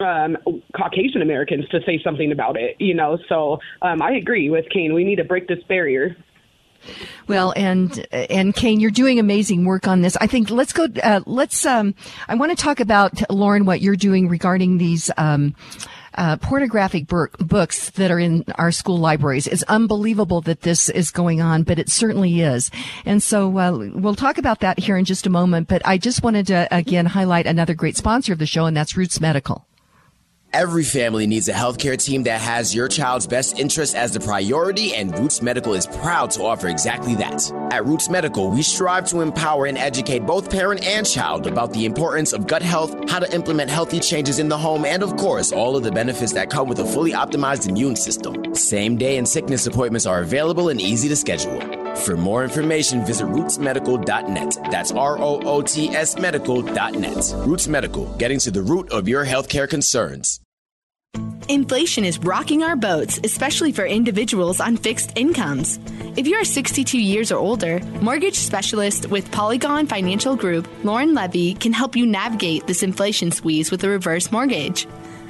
um, Caucasian Americans to say something about it, you know. So um, I agree with Cain. We need to break this barrier. Well, and and Cain, you're doing amazing work on this. I think let's go. Uh, let's. Um, I want to talk about Lauren, what you're doing regarding these. Um, uh, pornographic bur- books that are in our school libraries. It's unbelievable that this is going on, but it certainly is. And so uh, we'll talk about that here in just a moment. But I just wanted to again highlight another great sponsor of the show, and that's Roots Medical. Every family needs a healthcare team that has your child's best interest as the priority, and Roots Medical is proud to offer exactly that. At Roots Medical, we strive to empower and educate both parent and child about the importance of gut health, how to implement healthy changes in the home, and of course, all of the benefits that come with a fully optimized immune system. Same day and sickness appointments are available and easy to schedule. For more information, visit rootsmedical.net. That's R O O T S medical.net. Roots Medical, getting to the root of your healthcare concerns. Inflation is rocking our boats, especially for individuals on fixed incomes. If you are 62 years or older, mortgage specialist with Polygon Financial Group, Lauren Levy, can help you navigate this inflation squeeze with a reverse mortgage.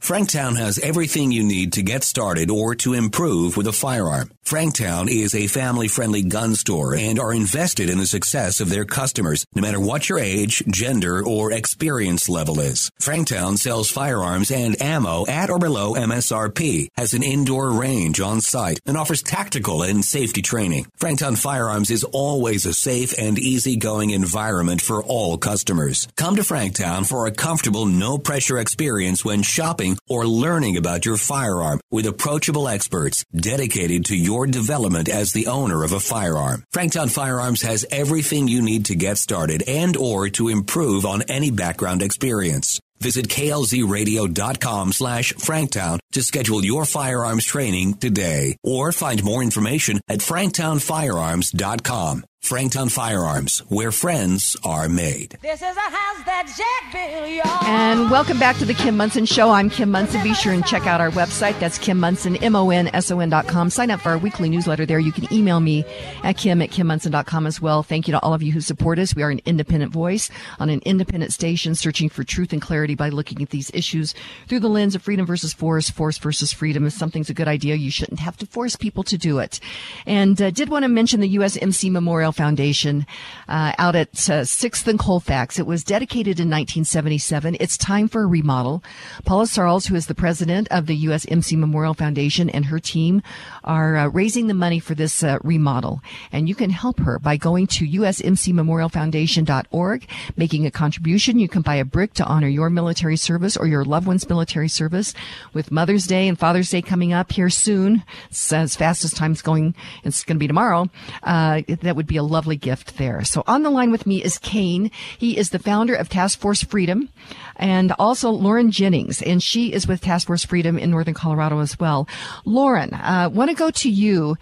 Franktown has everything you need to get started or to improve with a firearm. Franktown is a family friendly gun store and are invested in the success of their customers, no matter what your age, gender, or experience level is. Franktown sells firearms and ammo at or below MSRP, has an indoor range on site, and offers tactical and safety training. Franktown Firearms is always a safe and easygoing environment for all customers. Come to Franktown for a comfortable, no pressure experience when shopping or learning about your firearm with approachable experts dedicated to your development as the owner of a firearm. Franktown Firearms has everything you need to get started and or to improve on any background experience. Visit klzradio.com slash franktown to schedule your firearms training today or find more information at franktownfirearms.com. Franktown Firearms, where friends are made. This is a house that Jack built. And welcome back to the Kim Monson Show. I'm Kim Monson. Be sure and check out our website. That's Kim Monson, M-O-N-S-O-N dot com. Sign up for our weekly newsletter there. You can email me at Kim at KimMonson.com as well. Thank you to all of you who support us. We are an independent voice on an independent station searching for truth and clarity by looking at these issues through the lens of freedom versus force, force versus freedom. If something's a good idea, you shouldn't have to force people to do it. And uh, did want to mention the USMC Memorial Foundation uh, out at uh, 6th and Colfax. It was dedicated in 1977. It's time for a remodel. Paula Sarles, who is the president of the USMC Memorial Foundation, and her team are uh, raising the money for this uh, remodel. And you can help her by going to usmcmemorialfoundation.org, making a contribution. You can buy a brick to honor your military service or your loved one's military service. With Mother's Day and Father's Day coming up here soon, as fast as time's going, it's going to be tomorrow. Uh, that would be a lovely gift there. So on the line with me is Cain. He is the founder of Task Force Freedom and also Lauren Jennings, and she is with Task Force Freedom in Northern Colorado as well. Lauren, uh, want to go to you.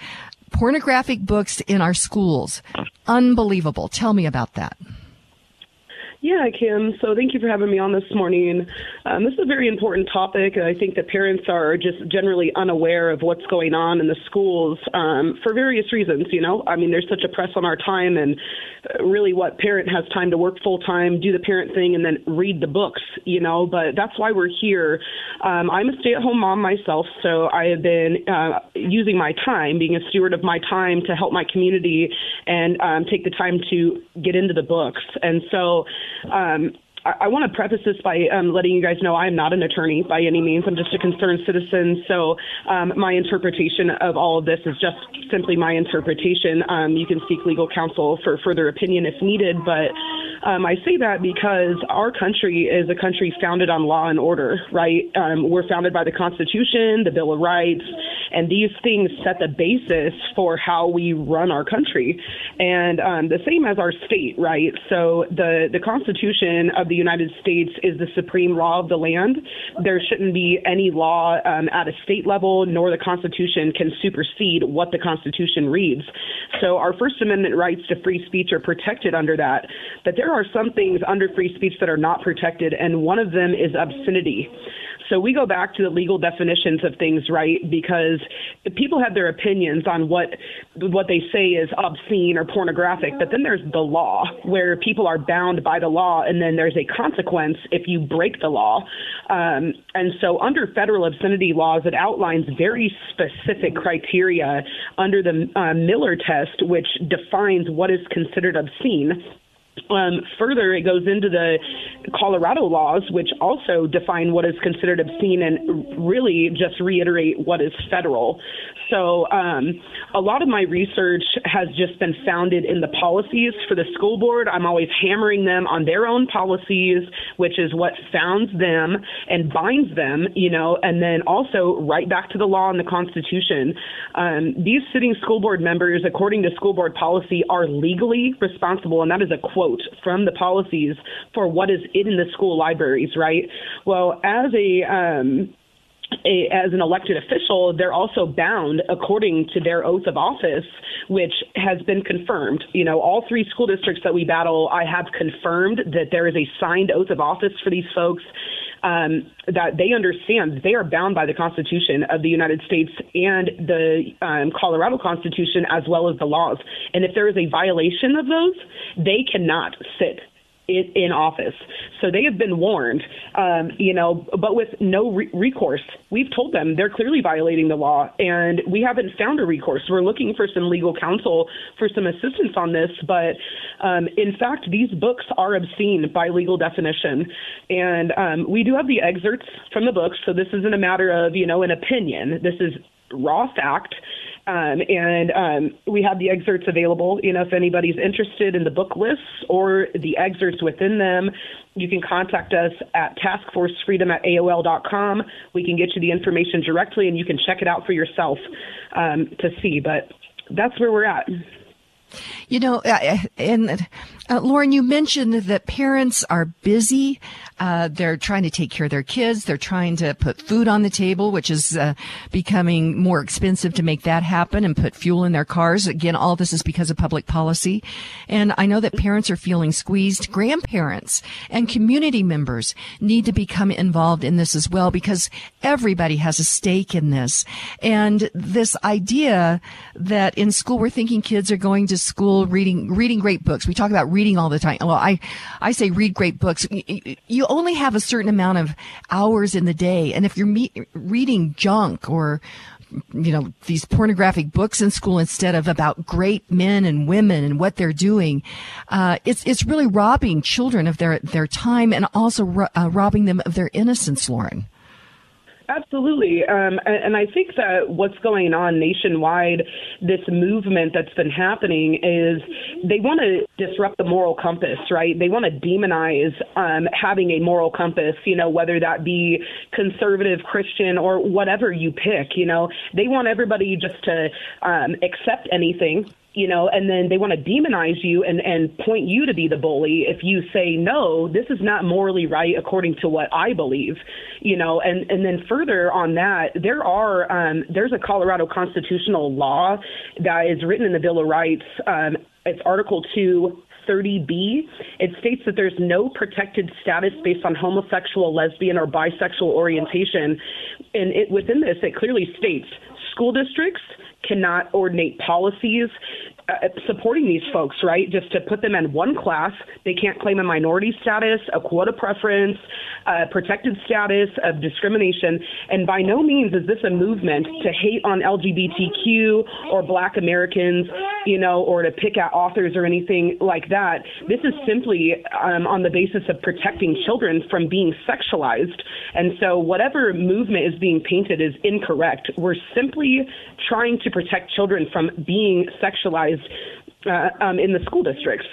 Pornographic books in our schools. Unbelievable. Tell me about that. Yeah, Kim. So thank you for having me on this morning. Um, this is a very important topic. I think that parents are just generally unaware of what's going on in the schools um, for various reasons. You know, I mean, there's such a press on our time, and really, what parent has time to work full time, do the parent thing, and then read the books. You know, but that's why we're here. Um, I'm a stay-at-home mom myself, so I have been uh, using my time, being a steward of my time, to help my community and um, take the time to get into the books. And so um, I, I want to preface this by um, letting you guys know I am not an attorney by any means. I'm just a concerned citizen. So um, my interpretation of all of this is just simply my interpretation. Um, you can seek legal counsel for further opinion if needed, but um, I say that because our country is a country founded on law and order, right? Um, we're founded by the Constitution, the Bill of Rights, and these things set the basis for how we run our country. And um, the same as our state, right? So the, the Constitution of the United States is the supreme law of the land. There shouldn't be any law um, at a state level, nor the Constitution can supersede what the Constitution reads. So our First Amendment rights to free speech are protected under that. But there are some things under free speech that are not protected, and one of them is obscenity. So we go back to the legal definitions of things, right? Because people have their opinions on what what they say is obscene or pornographic, but then there's the law where people are bound by the law, and then there's a consequence if you break the law. Um, and so under federal obscenity laws, it outlines very specific criteria under the uh, Miller test, which defines what is considered obscene. Um, further, it goes into the Colorado laws, which also define what is considered obscene and really just reiterate what is federal. So, um, a lot of my research has just been founded in the policies for the school board. I'm always hammering them on their own policies, which is what founds them and binds them, you know, and then also right back to the law and the Constitution. Um, these sitting school board members, according to school board policy, are legally responsible, and that is a quote from the policies for what is in the school libraries, right? Well, as a um, a, as an elected official, they're also bound according to their oath of office, which has been confirmed. You know, all three school districts that we battle, I have confirmed that there is a signed oath of office for these folks. Um, that they understand they are bound by the Constitution of the United States and the um, Colorado Constitution as well as the laws. And if there is a violation of those, they cannot sit in, in office. So they have been warned, um, you know, but with no re- recourse. We've told them they're clearly violating the law, and we haven't found a recourse. We're looking for some legal counsel for some assistance on this, but um, in fact, these books are obscene by legal definition. And um, we do have the excerpts from the books, so this isn't a matter of, you know, an opinion. This is raw fact. Um, and um, we have the excerpts available. You know, if anybody's interested in the book lists or the excerpts within them, you can contact us at taskforcefreedom at AOL.com. We can get you the information directly and you can check it out for yourself um, to see. But that's where we're at. You know, and uh, Lauren, you mentioned that parents are busy. Uh, they're trying to take care of their kids. They're trying to put food on the table, which is uh, becoming more expensive to make that happen and put fuel in their cars. Again, all this is because of public policy. And I know that parents are feeling squeezed. Grandparents and community members need to become involved in this as well because everybody has a stake in this. And this idea that in school we're thinking kids are going to school reading reading great books. We talk about reading all the time. Well, I I say read great books. You only have a certain amount of hours in the day, and if you're me- reading junk or you know these pornographic books in school instead of about great men and women and what they're doing uh, it's it's really robbing children of their their time and also ro- uh, robbing them of their innocence lauren Absolutely. Um, and, and I think that what's going on nationwide, this movement that's been happening is they want to disrupt the moral compass, right? They want to demonize um, having a moral compass, you know, whether that be conservative, Christian, or whatever you pick, you know. They want everybody just to um, accept anything you know, and then they want to demonize you and, and point you to be the bully if you say, no, this is not morally right according to what I believe, you know, and, and then further on that, there are, um, there's a Colorado constitutional law that is written in the Bill of Rights. Um, it's Article 2, 30B, it states that there's no protected status based on homosexual, lesbian, or bisexual orientation. And it, within this, it clearly states school districts cannot ordinate policies uh, supporting these folks, right? Just to put them in one class, they can't claim a minority status, a quota preference, a protected status of discrimination. And by no means is this a movement to hate on LGBTQ or Black Americans. you know, or to pick at authors or anything like that. This is simply um, on the basis of protecting children from being sexualized. And so, whatever movement is being painted is incorrect. We're simply trying to protect children from being sexualized uh, um, in the school districts.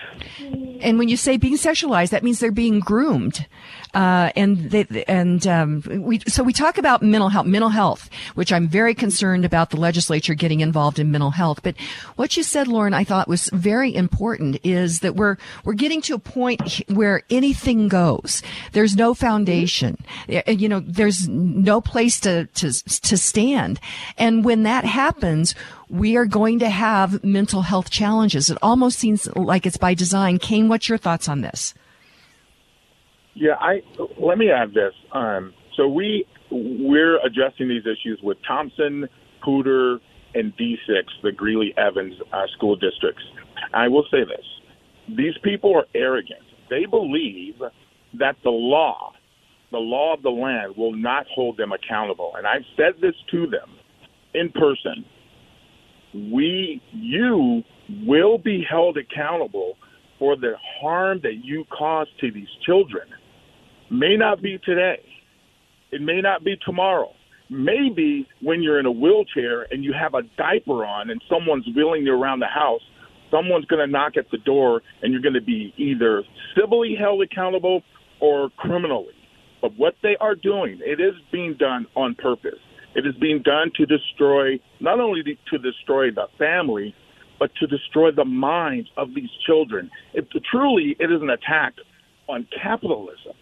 And when you say being sexualized, that means they're being groomed. Uh, and they, and um, we so we talk about mental health, mental health, which I'm very concerned about the legislature getting involved in mental health. But what you said, Lauren, I thought was very important is that we're we're getting to a point where anything goes. There's no foundation. You know, there's no place to to to stand. And when that happens, we are going to have mental health challenges. It almost seems like it's by design. Cain, what's your thoughts on this? Yeah, I let me add this. Um, so we we're addressing these issues with Thompson, Poudre, and D6, the Greeley Evans uh, school districts. I will say this: these people are arrogant. They believe that the law, the law of the land, will not hold them accountable. And I've said this to them in person. We, you, will be held accountable for the harm that you cause to these children may not be today. It may not be tomorrow. Maybe when you're in a wheelchair and you have a diaper on and someone's wheeling you around the house, someone's going to knock at the door and you're going to be either civilly held accountable or criminally. But what they are doing, it is being done on purpose. It is being done to destroy, not only to destroy the family, but to destroy the minds of these children. It, truly, it is an attack on capitalism.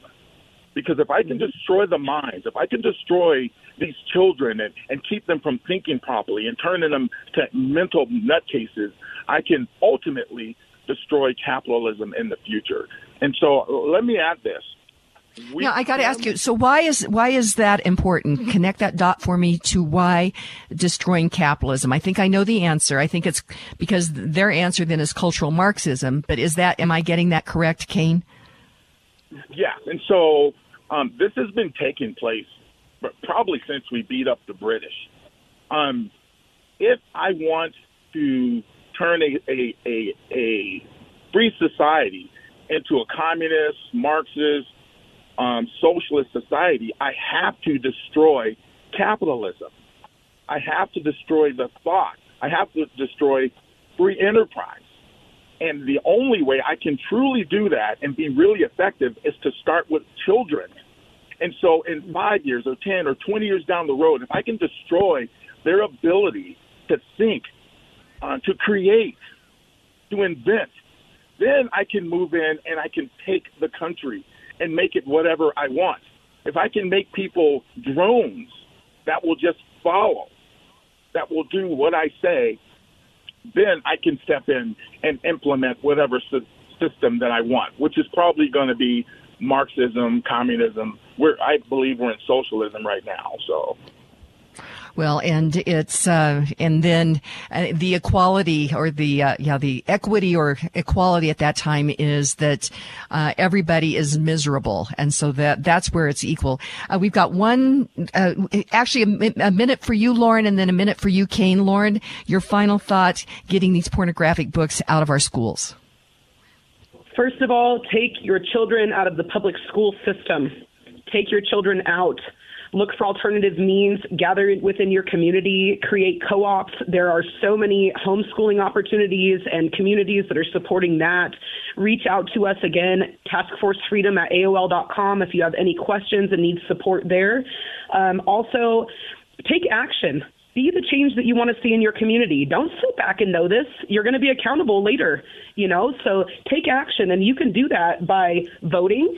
Because if I can mm-hmm. destroy the minds, if I can destroy these children and, and keep them from thinking properly and turning them to mental nutcases, I can ultimately destroy capitalism in the future. And so let me add this. We now I got to ask you. So why is why is that important? Connect that dot for me to why destroying capitalism. I think I know the answer. I think it's because their answer then is cultural Marxism. But is that am I getting that correct, Cain? Yeah, and so um, this has been taking place probably since we beat up the British. Um, if I want to turn a, a, a, a free society into a communist, Marxist, um, socialist society, I have to destroy capitalism. I have to destroy the thought. I have to destroy free enterprise. And the only way I can truly do that and be really effective is to start with children. And so, in five years or 10 or 20 years down the road, if I can destroy their ability to think, uh, to create, to invent, then I can move in and I can take the country and make it whatever I want. If I can make people drones that will just follow, that will do what I say, then I can step in and implement whatever system that I want, which is probably going to be Marxism, communism. We're, I believe we're in socialism right now. So. Well, and it's uh, and then uh, the equality or the uh, yeah the equity or equality at that time is that uh, everybody is miserable, and so that that's where it's equal. Uh, we've got one uh, actually a, a, minute for you, Lauren, and then a minute for you, Cain. Lauren, your final thought: getting these pornographic books out of our schools. First of all, take your children out of the public school system. Take your children out. Look for alternative means, gather within your community, create co ops. There are so many homeschooling opportunities and communities that are supporting that. Reach out to us again, taskforcefreedom at AOL.com if you have any questions and need support there. Um, also, take action be the change that you want to see in your community. Don't sit back and know this. You're going to be accountable later, you know? So take action, and you can do that by voting.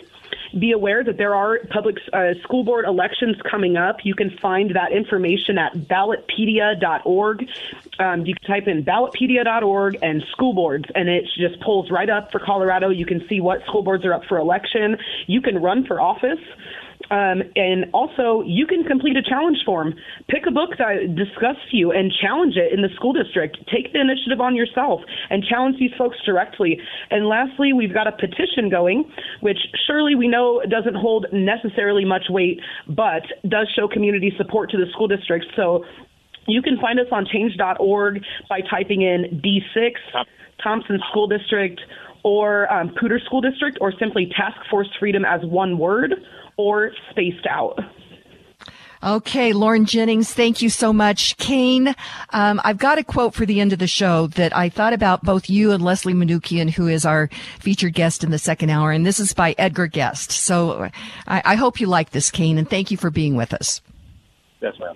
Be aware that there are public uh, school board elections coming up. You can find that information at ballotpedia.org. Um, you can type in ballotpedia.org and school boards, and it just pulls right up for Colorado. You can see what school boards are up for election. You can run for office. Um, and also, you can complete a challenge form. Pick a book that disgusts you and challenge it in the school district. Take the initiative on yourself and challenge these folks directly. And lastly, we've got a petition going, which surely we know doesn't hold necessarily much weight, but does show community support to the school district. So You can find us on change.org by typing in D6, Thompson School District, or um, School District, or simply Task Force Freedom as one word, or spaced out. Okay, Lauren Jennings, thank you so much. Cain, um, I've got a quote for the end of the show that I thought about both you and Leslie Manookian, who is our featured guest in the second hour, and this is by Edgar Guest. So I, I hope you like this, Cain, and thank you for being with us. Yes, ma'am.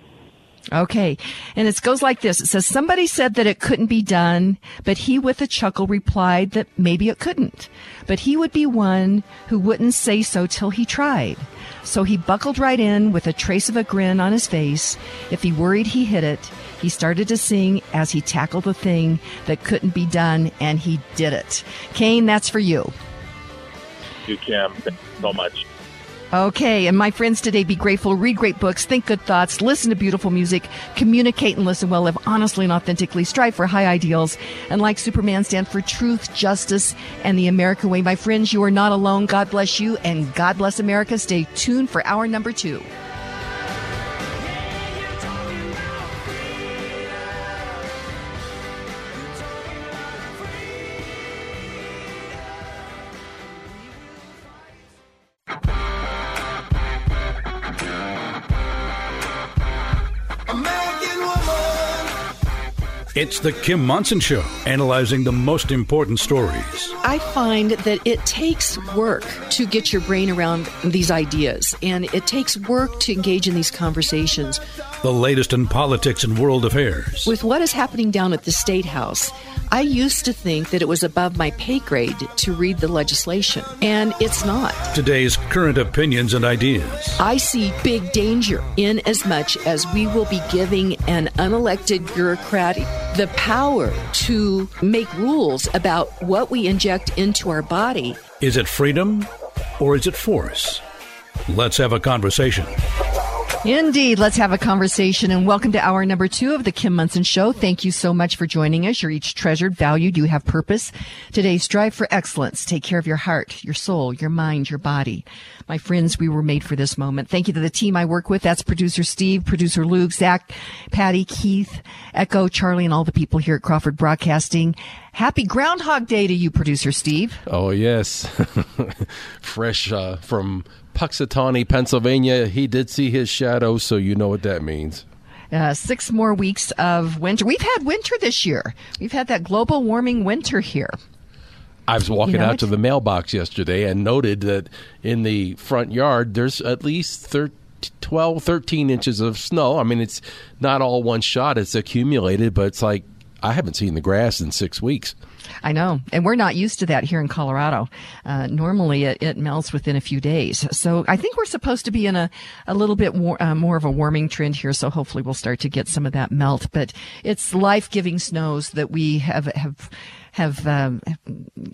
Okay. And it goes like this. It says, somebody said that it couldn't be done, but he with a chuckle replied that maybe it couldn't. But he would be one who wouldn't say so till he tried. So he buckled right in with a trace of a grin on his face. If he worried he hit it, he started to sing as he tackled the thing that couldn't be done, and he did it. Cain, that's for you. Thank you, Kim. Thank you so much. Okay, and my friends today, be grateful, read great books, think good thoughts, listen to beautiful music, communicate and listen well, live honestly and authentically, strive for high ideals, and like Superman, stand for truth, justice, and the American way. My friends, you are not alone. God bless you, and God bless America. Stay tuned for hour number two. It's the Kim Monson Show, analyzing the most important stories. I find that it takes work to get your brain around these ideas, and it takes work to engage in these conversations. The latest in politics and world affairs. With what is happening down at the State House, I used to think that it was above my pay grade to read the legislation, and it's not. Today's current opinions and ideas. I see big danger in as much as we will be giving an unelected bureaucrat the power to make rules about what we inject into our body. Is it freedom or is it force? Let's have a conversation. Indeed. Let's have a conversation and welcome to hour number two of the Kim Monson Show. Thank you so much for joining us. You're each treasured, valued. You have purpose. Today, strive for excellence. Take care of your heart, your soul, your mind, your body. My friends, we were made for this moment. Thank you to the team I work with. That's producer Steve, producer Luke, Zach, Patty, Keith, Echo, Charlie, and all the people here at Crawford Broadcasting. Happy Groundhog Day to you, producer Steve. Oh, yes. Fresh uh, from Punxsutawney, Pennsylvania. He did see his shadow, so you know what that means. Uh, six more weeks of winter. We've had winter this year. We've had that global warming winter here. I was walking You know out to the mailbox yesterday and noted that in the front yard there's at least thir- 12, 13 inches of snow. I mean, it's not all one shot, it's accumulated, but it's like I haven't seen the grass in six weeks. I know, and we're not used to that here in Colorado. Uh, normally, it, it melts within a few days. So I think we're supposed to be in a, a little bit more, uh, more of a warming trend here. So hopefully, we'll start to get some of that melt. But it's life giving snows that we have have have um,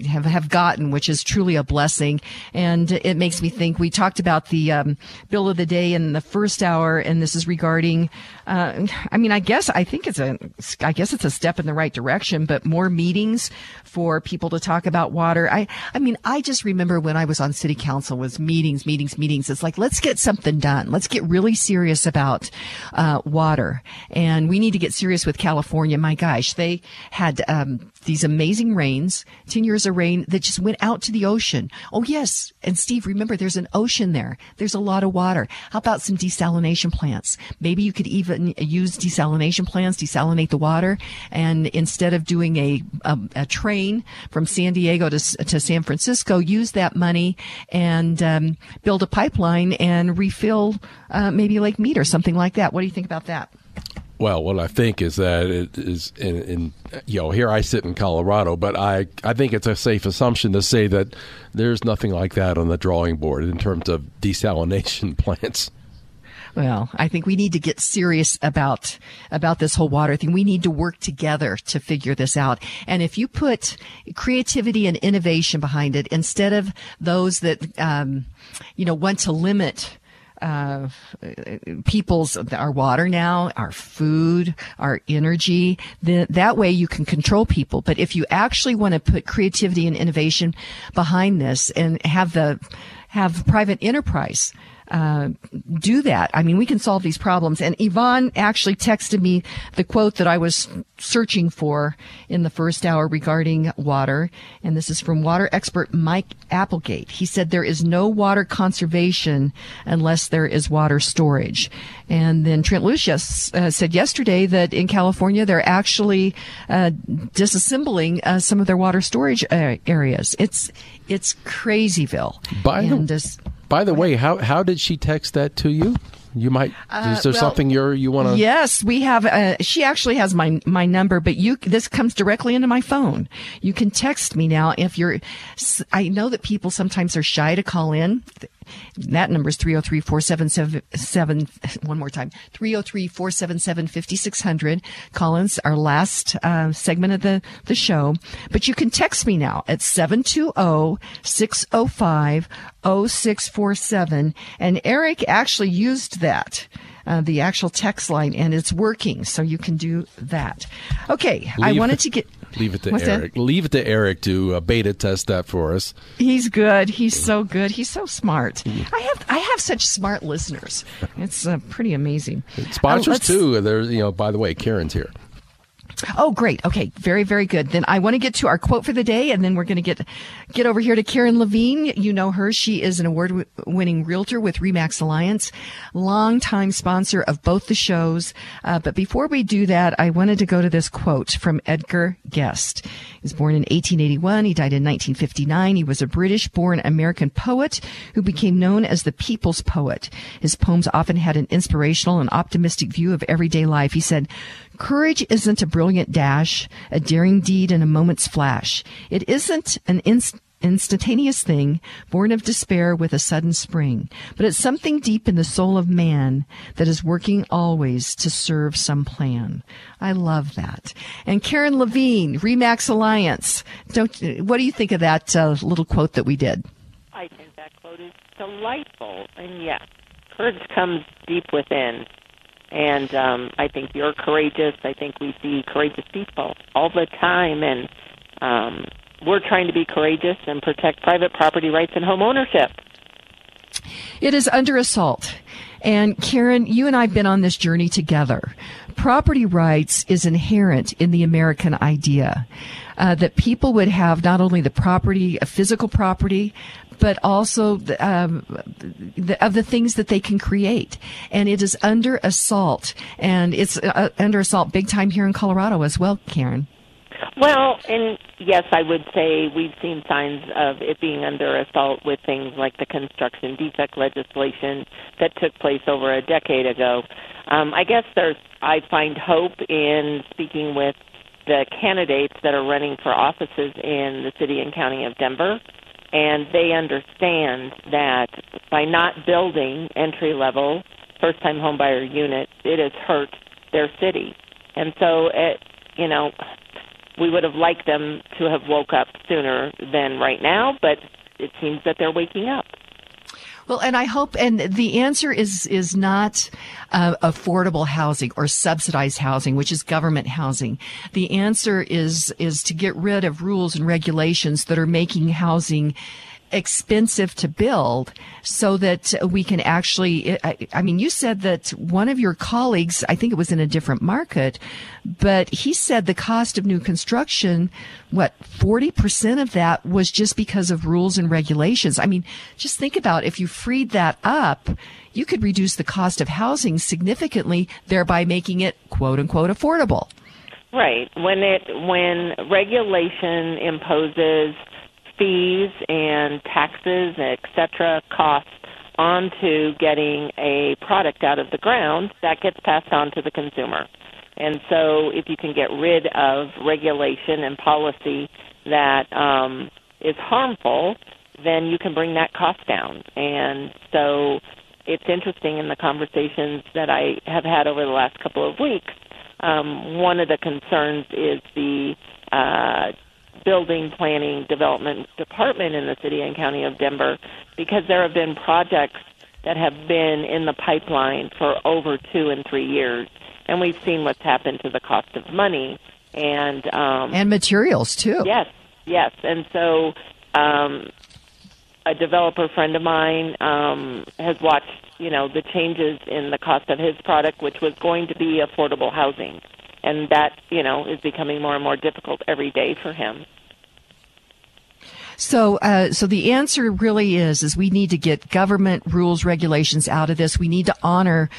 have have gotten, which is truly a blessing. And it makes me think. We talked about the um, bill of the day in the first hour, and this is regarding. Uh, I mean, I guess I think it's a I guess it's a step in the right direction, but more meetings for people to talk about water. I I mean, I just remember when I was on city council was meetings, meetings, meetings. It's like let's get something done. Let's get really serious about uh, water, and we need to get serious with California. My gosh, they had um, these amazing rains, 10 years of rain that just went out to the ocean. Oh, yes. And Steve, remember, there's an ocean there. There's a lot of water. How about some desalination plants? Maybe you could even use desalination plants, desalinate the water. And instead of doing a, a, a train from San Diego to, to San Francisco, use that money and um, build a pipeline and refill uh, maybe Lake Mead or something like that. What do you think about that? Well, what I think is that it is in, in you know here I sit in Colorado, but I I think it's a safe assumption to say that there's nothing like that on the drawing board in terms of desalination plants. Well, I think we need to get serious about about this whole water thing. We need to work together to figure this out. And if you put creativity and innovation behind it, instead of those that um, you know want to limit uh, people's our water now, our food, our energy. Then that way you can control people. But if you actually want to put creativity and innovation behind this and have the have private enterprise uh, do that. I mean, we can solve these problems. And Yvonne actually texted me the quote that I was searching for in the first hour regarding water. And this is from water expert Mike Applegate. He said there is no water conservation unless there is water storage. And then Trent Lucius uh, said yesterday that in California they're actually uh, disassembling uh, some of their water storage uh, areas. It's it's crazyville. By and, the, by the way, how how did she text that to you? You might. Uh, is there well, something you're you want to? Yes, we have. Uh, she actually has my my number, but you this comes directly into my phone. You can text me now if you're. I know that people sometimes are shy to call in. That number is 303 477 one more time 303 477 5600. Collins, our last uh, segment of the, the show. But you can text me now at 720 605 0647. And Eric actually used that. Uh, the actual text line and it's working so you can do that okay Leave i wanted to get Leave it to What's that? Eric. Leave it to Eric to uh, beta test that for us. He's good. He's so good. He's so smart. I have I have such smart listeners. It's uh, pretty amazing. Sponsors Uh, too. There's you know. By the way, Karen's here. Oh, great. Okay, very, very good. Then I want to get to our quote for the day, and then we're going to get get over here to Karen Levine. You know her; she is an award-winning realtor with Remax Alliance, longtime sponsor of both the shows. Uh, but before we do that, I wanted to go to this quote from Edgar Guest. He was born in 1881. He died in 1959. He was a British-born American poet who became known as the people's poet. His poems often had an inspirational and optimistic view of everyday life. He said, Courage isn't a brilliant dash, a daring deed in a moment's flash. It isn't an inst- instantaneous thing born of despair with a sudden spring, but it's something deep in the soul of man that is working always to serve some plan. I love that. And Karen Levine, Remax Alliance. Don't, what do you think of that uh, little quote that we did? I think that quote is delightful. And yes, courage comes deep within. And um, I think you're courageous. I think we see courageous people all the time. And um, we're trying to be courageous and protect private property rights and home ownership. It is under assault. And Karen, you and I have been on this journey together. Property rights is inherent in the American idea uh, that people would have not only the property, a physical property, but also um, the, of the things that they can create. And it is under assault. And it's uh, under assault big time here in Colorado as well, Karen. Well, and yes, I would say we've seen signs of it being under assault with things like the construction defect legislation that took place over a decade ago. Um, I guess there's, I find hope in speaking with the candidates that are running for offices in the city and county of Denver, and they understand that by not building entry level first time homebuyer units, it has hurt their city. And so, it, you know, we would have liked them to have woke up sooner than right now, but it seems that they're waking up. Well, and I hope, and the answer is is not uh, affordable housing or subsidized housing, which is government housing. The answer is is to get rid of rules and regulations that are making housing expensive to build so that we can actually I, I mean you said that one of your colleagues I think it was in a different market but he said the cost of new construction what 40% of that was just because of rules and regulations I mean just think about if you freed that up you could reduce the cost of housing significantly thereby making it quote unquote affordable Right. When it when regulation imposes fees and taxes, et etc., costs onto getting a product out of the ground, that gets passed on to the consumer. And so, if you can get rid of regulation and policy that um, is harmful, then you can bring that cost down. And so, it's interesting in the conversations that I have had over the last couple of weeks. Um, one of the concerns is the uh, building planning development department in the city and county of Denver because there have been projects that have been in the pipeline for over two and three years. And we've seen what's happened to the cost of money and um and materials too. Yes yes. And so um a developer friend of mine um, has watched, you know, the changes in the cost of his product, which was going to be affordable housing, and that, you know, is becoming more and more difficult every day for him. So, uh, so the answer really is, is we need to get government rules, regulations out of this. We need to honor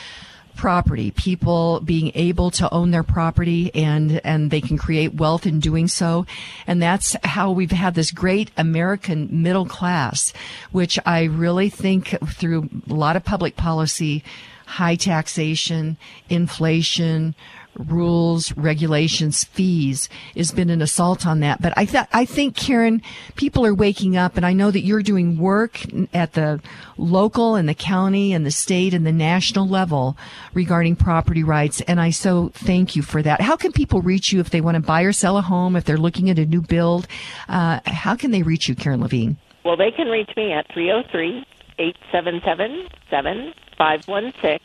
property, people being able to own their property and, and they can create wealth in doing so. And that's how we've had this great American middle class, which I really think through a lot of public policy, high taxation, inflation, rules, regulations, fees has been an assault on that. But I thought, I think, Karen, people are waking up and I know that you're doing work at the local and the county and the state and the national level regarding property rights. And I so thank you for that. How can people reach you if they want to buy or sell a home, if they're looking at a new build? Uh, how can they reach you, Karen Levine? Well, they can reach me at 303 877 7516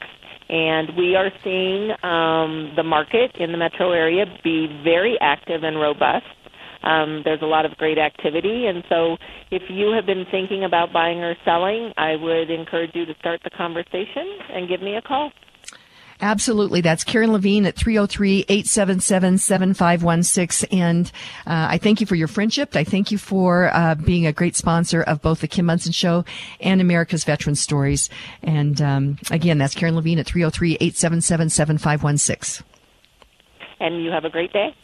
and we are seeing um, the market in the metro area be very active and robust. Um, there's a lot of great activity, and so if you have been thinking about buying or selling, I would encourage you to start the conversation and give me a call. Absolutely. That's Karen Levine at 303-877-7516. And uh, I thank you for your friendship. I thank you for uh, being a great sponsor of both the Kim Monson Show and America's Veteran Stories. And um, again, that's Karen Levine at 303-877-7516. And you have a great day.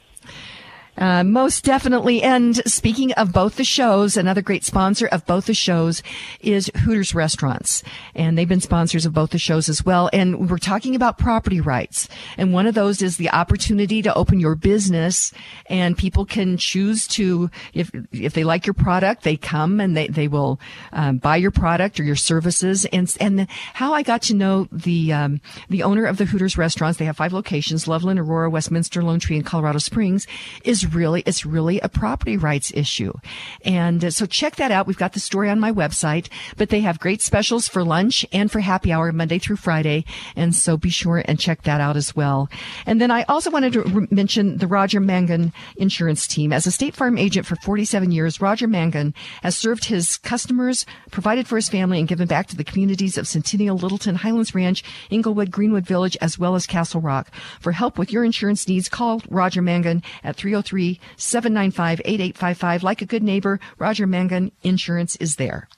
Uh, most definitely. And speaking of both the shows, another great sponsor of both the shows is Hooters Restaurants. And they've been sponsors of both the shows as well. And we're talking about property rights. And one of those is the opportunity to open your business and people can choose to, if, if they like your product, they come and they, they will um, buy your product or your services. And, and how I got to know the, um, the owner of the Hooters Restaurants, they have five locations, Loveland, Aurora, Westminster, Lone Tree, and Colorado Springs, is really, it's really a property rights issue. And uh, so check that out. We've got the story on my website, but they have great specials for lunch and for happy hour Monday through Friday. And so be sure and check that out as well. And then I also wanted to re- mention the Roger Mangan insurance team. As a State Farm agent for 47 years, Roger Mangan has served his customers, provided for his family, and given back to the communities of Centennial, Littleton, Highlands Ranch, Englewood, Greenwood Village, as well as Castle Rock. For help with your insurance needs, call Roger Mangan at 303 795 8855. Like a good neighbor, Roger Mangan Insurance is there.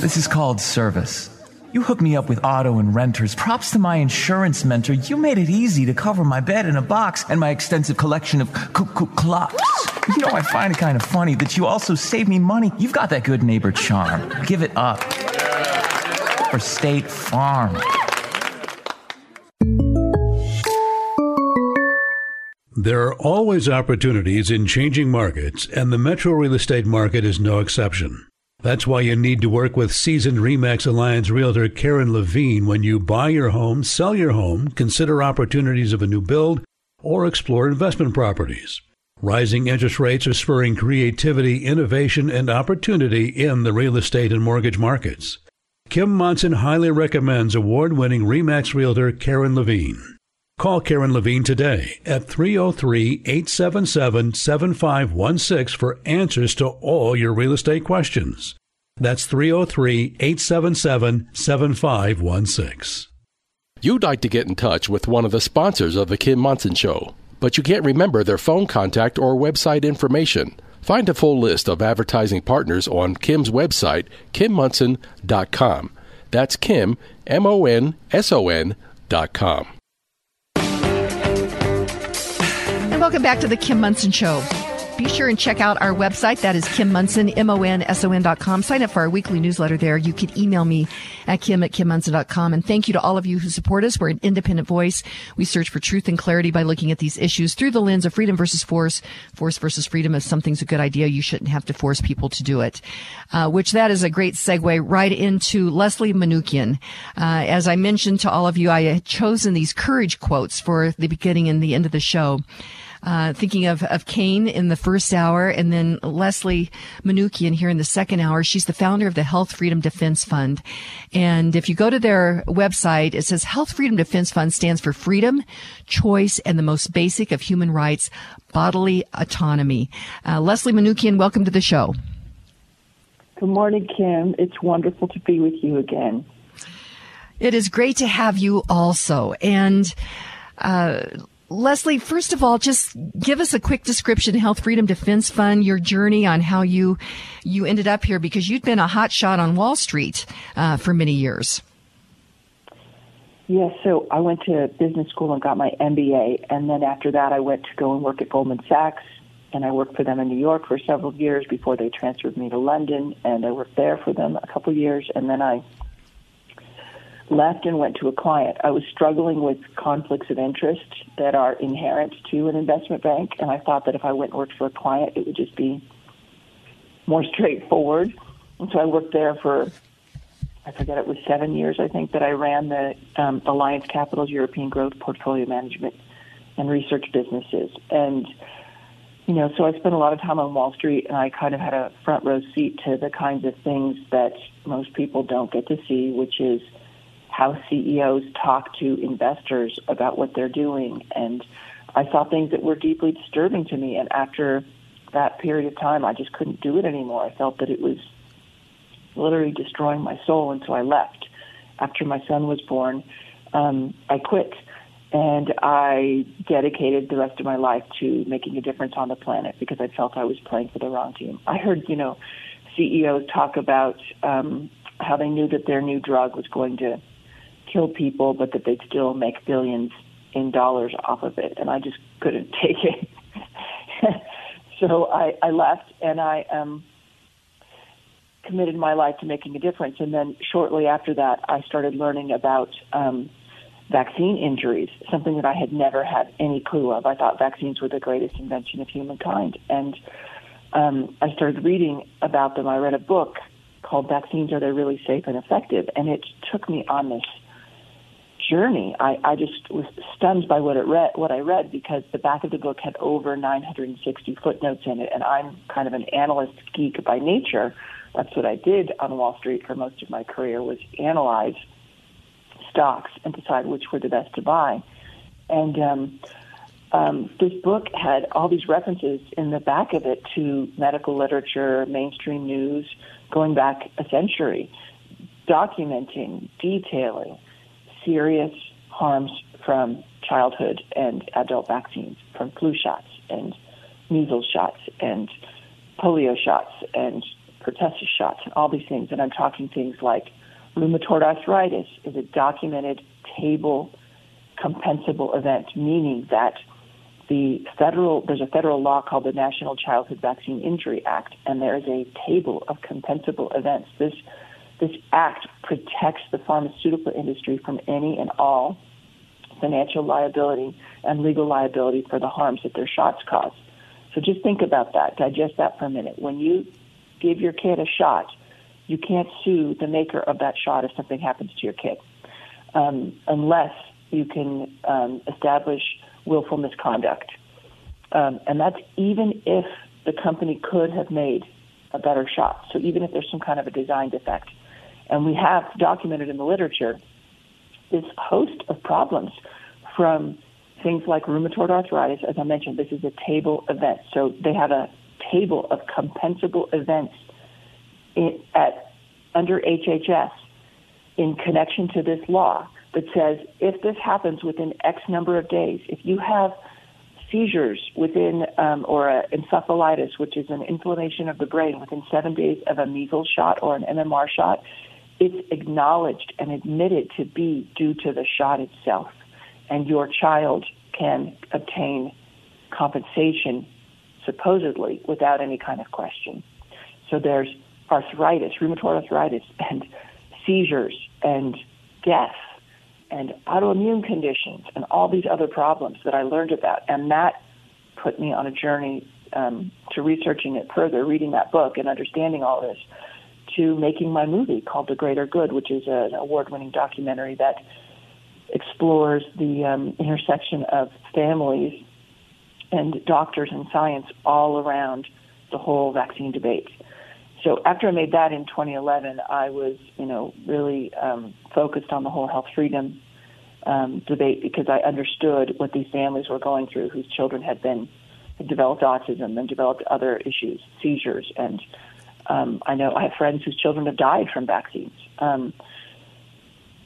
This is called service. You hooked me up with auto and renters. Props to my insurance mentor. You made it easy to cover my bed in a box and my extensive collection of cuckoo clocks. You know, I find it kind of funny that you also save me money. You've got that good neighbor charm. Give it up. For State Farm. There are always opportunities in changing markets, and the metro real estate market is no exception. That's why you need to work with seasoned REMAX Alliance realtor Karen Levine when you buy your home, sell your home, consider opportunities of a new build, or explore investment properties. Rising interest rates are spurring creativity, innovation, and opportunity in the real estate and mortgage markets. Kim Monson highly recommends award winning REMAX realtor Karen Levine. Call Karen Levine today at 303 877 7516 for answers to all your real estate questions. That's 303 877 7516. You'd like to get in touch with one of the sponsors of The Kim Monson Show, but you can't remember their phone contact or website information. Find a full list of advertising partners on Kim's website, kimmonson.com. That's Kim, M O N S O N And welcome back to the Kim Monson Show. Be sure and check out our website. That is Kim Monson, M-O-N-S-O-N dot com. Sign up for our weekly newsletter there. You can email me at kim at kimmonson.com. And thank you to all of you who support us. We're an independent voice. We search for truth and clarity by looking at these issues through the lens of freedom versus force. Force versus freedom. If something's a good idea, you shouldn't have to force people to do it. Uh, which that is a great segue right into Leslie Manookian. Uh, as I mentioned to all of you, I had chosen these courage quotes for the beginning and the end of the show. Uh, thinking of, of Cain in the first hour and then Leslie Manookian here in the second hour. She's the founder of the Health Freedom Defense Fund. And if you go to their website, it says Health Freedom Defense Fund stands for freedom, choice, and the most basic of human rights, bodily autonomy. Uh, Leslie Manookian, welcome to the show. Good morning, Kim. It's wonderful to be with you again. It is great to have you also. And, uh, Leslie, first of all, just give us a quick description, Health Freedom Defense Fund, your journey on how you you ended up here because you'd been a hot shot on Wall Street uh, for many years. Yes, so I went to business school and got my MBA, and then after that, I went to go and work at Goldman Sachs, and I worked for them in New York for several years before they transferred me to London, and I worked there for them a couple years, and then I left and went to a client. I was struggling with conflicts of interest that are inherent to an investment bank, and I thought that if I went and worked for a client, it would just be more straightforward. And so I worked there for, I forget, it was seven years, I think, that I ran the um, Alliance Capital's European Growth Portfolio Management and Research businesses. And, you know, so I spent a lot of time on Wall Street, and I kind of had a front row seat to the kinds of things that most people don't get to see, which is how CEOs talk to investors about what they're doing. And I saw things that were deeply disturbing to me. And after that period of time, I just couldn't do it anymore. I felt that it was literally destroying my soul. And so I left. After my son was born, um, I quit. And I dedicated the rest of my life to making a difference on the planet because I felt I was playing for the wrong team. I heard, you know, CEOs talk about um, how they knew that their new drug was going to kill people, but that they'd still make billions in dollars off of it, and I just couldn't take it. so I, I left, and I um, committed my life to making a difference. And then shortly after that, I started learning about um, vaccine injuries, something that I had never had any clue of. I thought vaccines were the greatest invention of humankind, and um, I started reading about them. I read a book called "Vaccines Are They Really Safe and Effective," and it took me on this journey. I, I just was stunned by what it read, what I read, because the back of the book had over 960 footnotes in it, and I'm kind of an analyst geek by nature. That's what I did on Wall Street for most of my career was analyze stocks and decide which were the best to buy. And um, um, this book had all these references in the back of it to medical literature, mainstream news, going back a century, documenting, detailing serious harms from childhood and adult vaccines, from flu shots and measles shots and polio shots and pertussis shots and all these things. And I'm talking things like rheumatoid arthritis is a documented table compensable event, meaning that the federal there's a federal law called the National Childhood Vaccine Injury Act, and there is a table of compensable events. This this act protects the pharmaceutical industry from any and all financial liability and legal liability for the harms that their shots cause. So just think about that. Digest that for a minute. When you give your kid a shot, you can't sue the maker of that shot if something happens to your kid, um, unless you can um, establish willful misconduct. Um, and that's even if the company could have made a better shot. So even if there's some kind of a design defect. And we have documented in the literature this host of problems from things like rheumatoid arthritis. As I mentioned, this is a table event. So they have a table of compensable events in, at under HHS in connection to this law that says if this happens within X number of days, if you have seizures within um, or a encephalitis, which is an inflammation of the brain within seven days of a measles shot or an MMR shot, it's acknowledged and admitted to be due to the shot itself. And your child can obtain compensation, supposedly, without any kind of question. So there's arthritis, rheumatoid arthritis, and seizures, and death, and autoimmune conditions, and all these other problems that I learned about. And that put me on a journey um, to researching it further, reading that book, and understanding all this to making my movie called The Greater Good, which is an award winning documentary that explores the um, intersection of families and doctors and science all around the whole vaccine debate. So after I made that in 2011, I was, you know, really um, focused on the whole health freedom um, debate because I understood what these families were going through, whose children had been had developed autism and developed other issues, seizures, and um, I know I have friends whose children have died from vaccines. Um,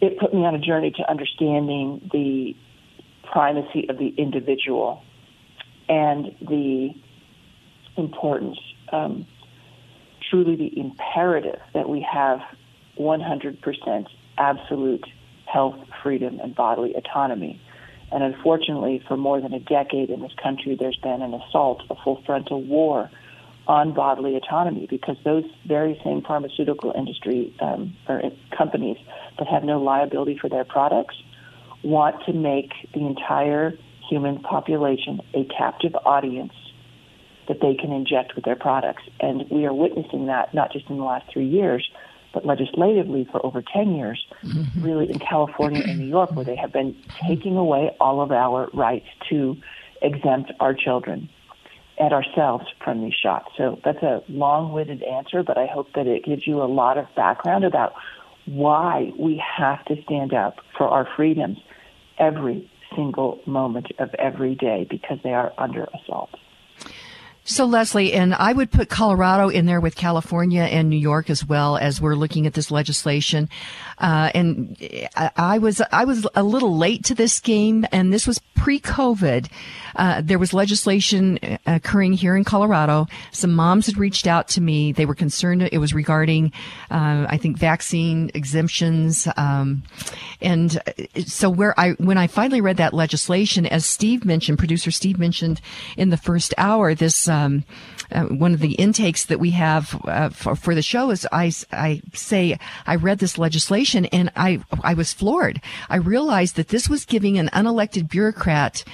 it put me on a journey to understanding the primacy of the individual and the importance, um, truly the imperative that we have 100% absolute health, freedom, and bodily autonomy. And unfortunately, for more than a decade in this country, there's been an assault, a full frontal war on bodily autonomy because those very same pharmaceutical industry um, or companies that have no liability for their products want to make the entire human population a captive audience that they can inject with their products. And we are witnessing that not just in the last three years, but legislatively for over 10 years, mm-hmm. really in California and New York, where they have been taking away all of our rights to exempt our children and ourselves from these shots. So that's a long winded answer, but I hope that it gives you a lot of background about why we have to stand up for our freedoms every single moment of every day because they are under assault. So, Leslie, and I would put Colorado in there with California and New York as well as we're looking at this legislation. Uh, and I was I was a little late to this game, and this was pre-COVID. Uh, there was legislation uh, occurring here in Colorado. Some moms had reached out to me. They were concerned. It was regarding, uh, I think, vaccine exemptions. Um, and so, where I when I finally read that legislation, as Steve mentioned, producer Steve mentioned in the first hour, this um, uh, one of the intakes that we have uh, for, for, the show is I, I say I read this legislation and I I was floored. I realized that this was giving an unelected bureaucrat uh,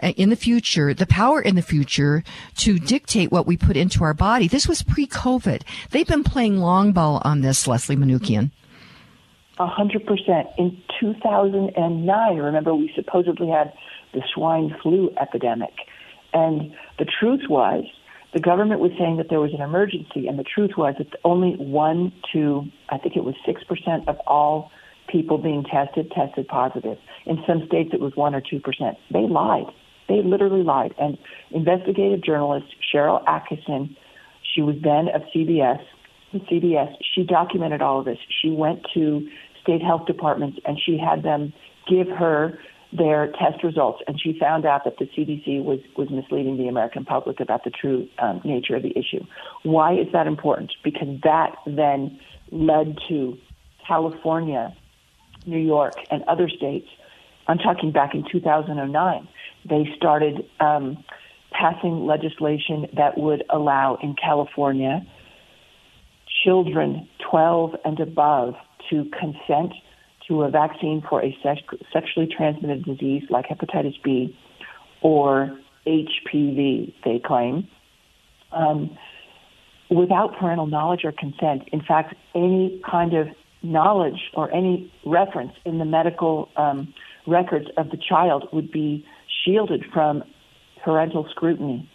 Uh, in the future, the power in the future to dictate what we put into our body. This was pre-COVID. They've been playing long ball on this, Leslie Manookian. A hundred percent. In 2009, remember we supposedly had the swine flu epidemic, and the truth was the government was saying that there was an emergency, and the truth was that only one to, I think it was 6% of all people being tested tested positive. In some states, it was 1 or 2%. They lied. They literally lied. And investigative journalist Sharyl Attkisson, she was then of CBS, CBS, she documented all of this. She went to state health departments and she had them give her their test results, and she found out that the CDC was, was misleading the American public about the true um, nature of the issue. Why is that important? Because that then led to California, New York, and other states. I'm talking back in 2009. They started um, passing legislation that would allow in California children 12 and above to consent to a vaccine for a sex- sexually transmitted disease like hepatitis B or HPV, they claim, um, without parental knowledge or consent. In fact, any kind of knowledge or any reference in the medical um, records of the child would be shielded from parental scrutiny.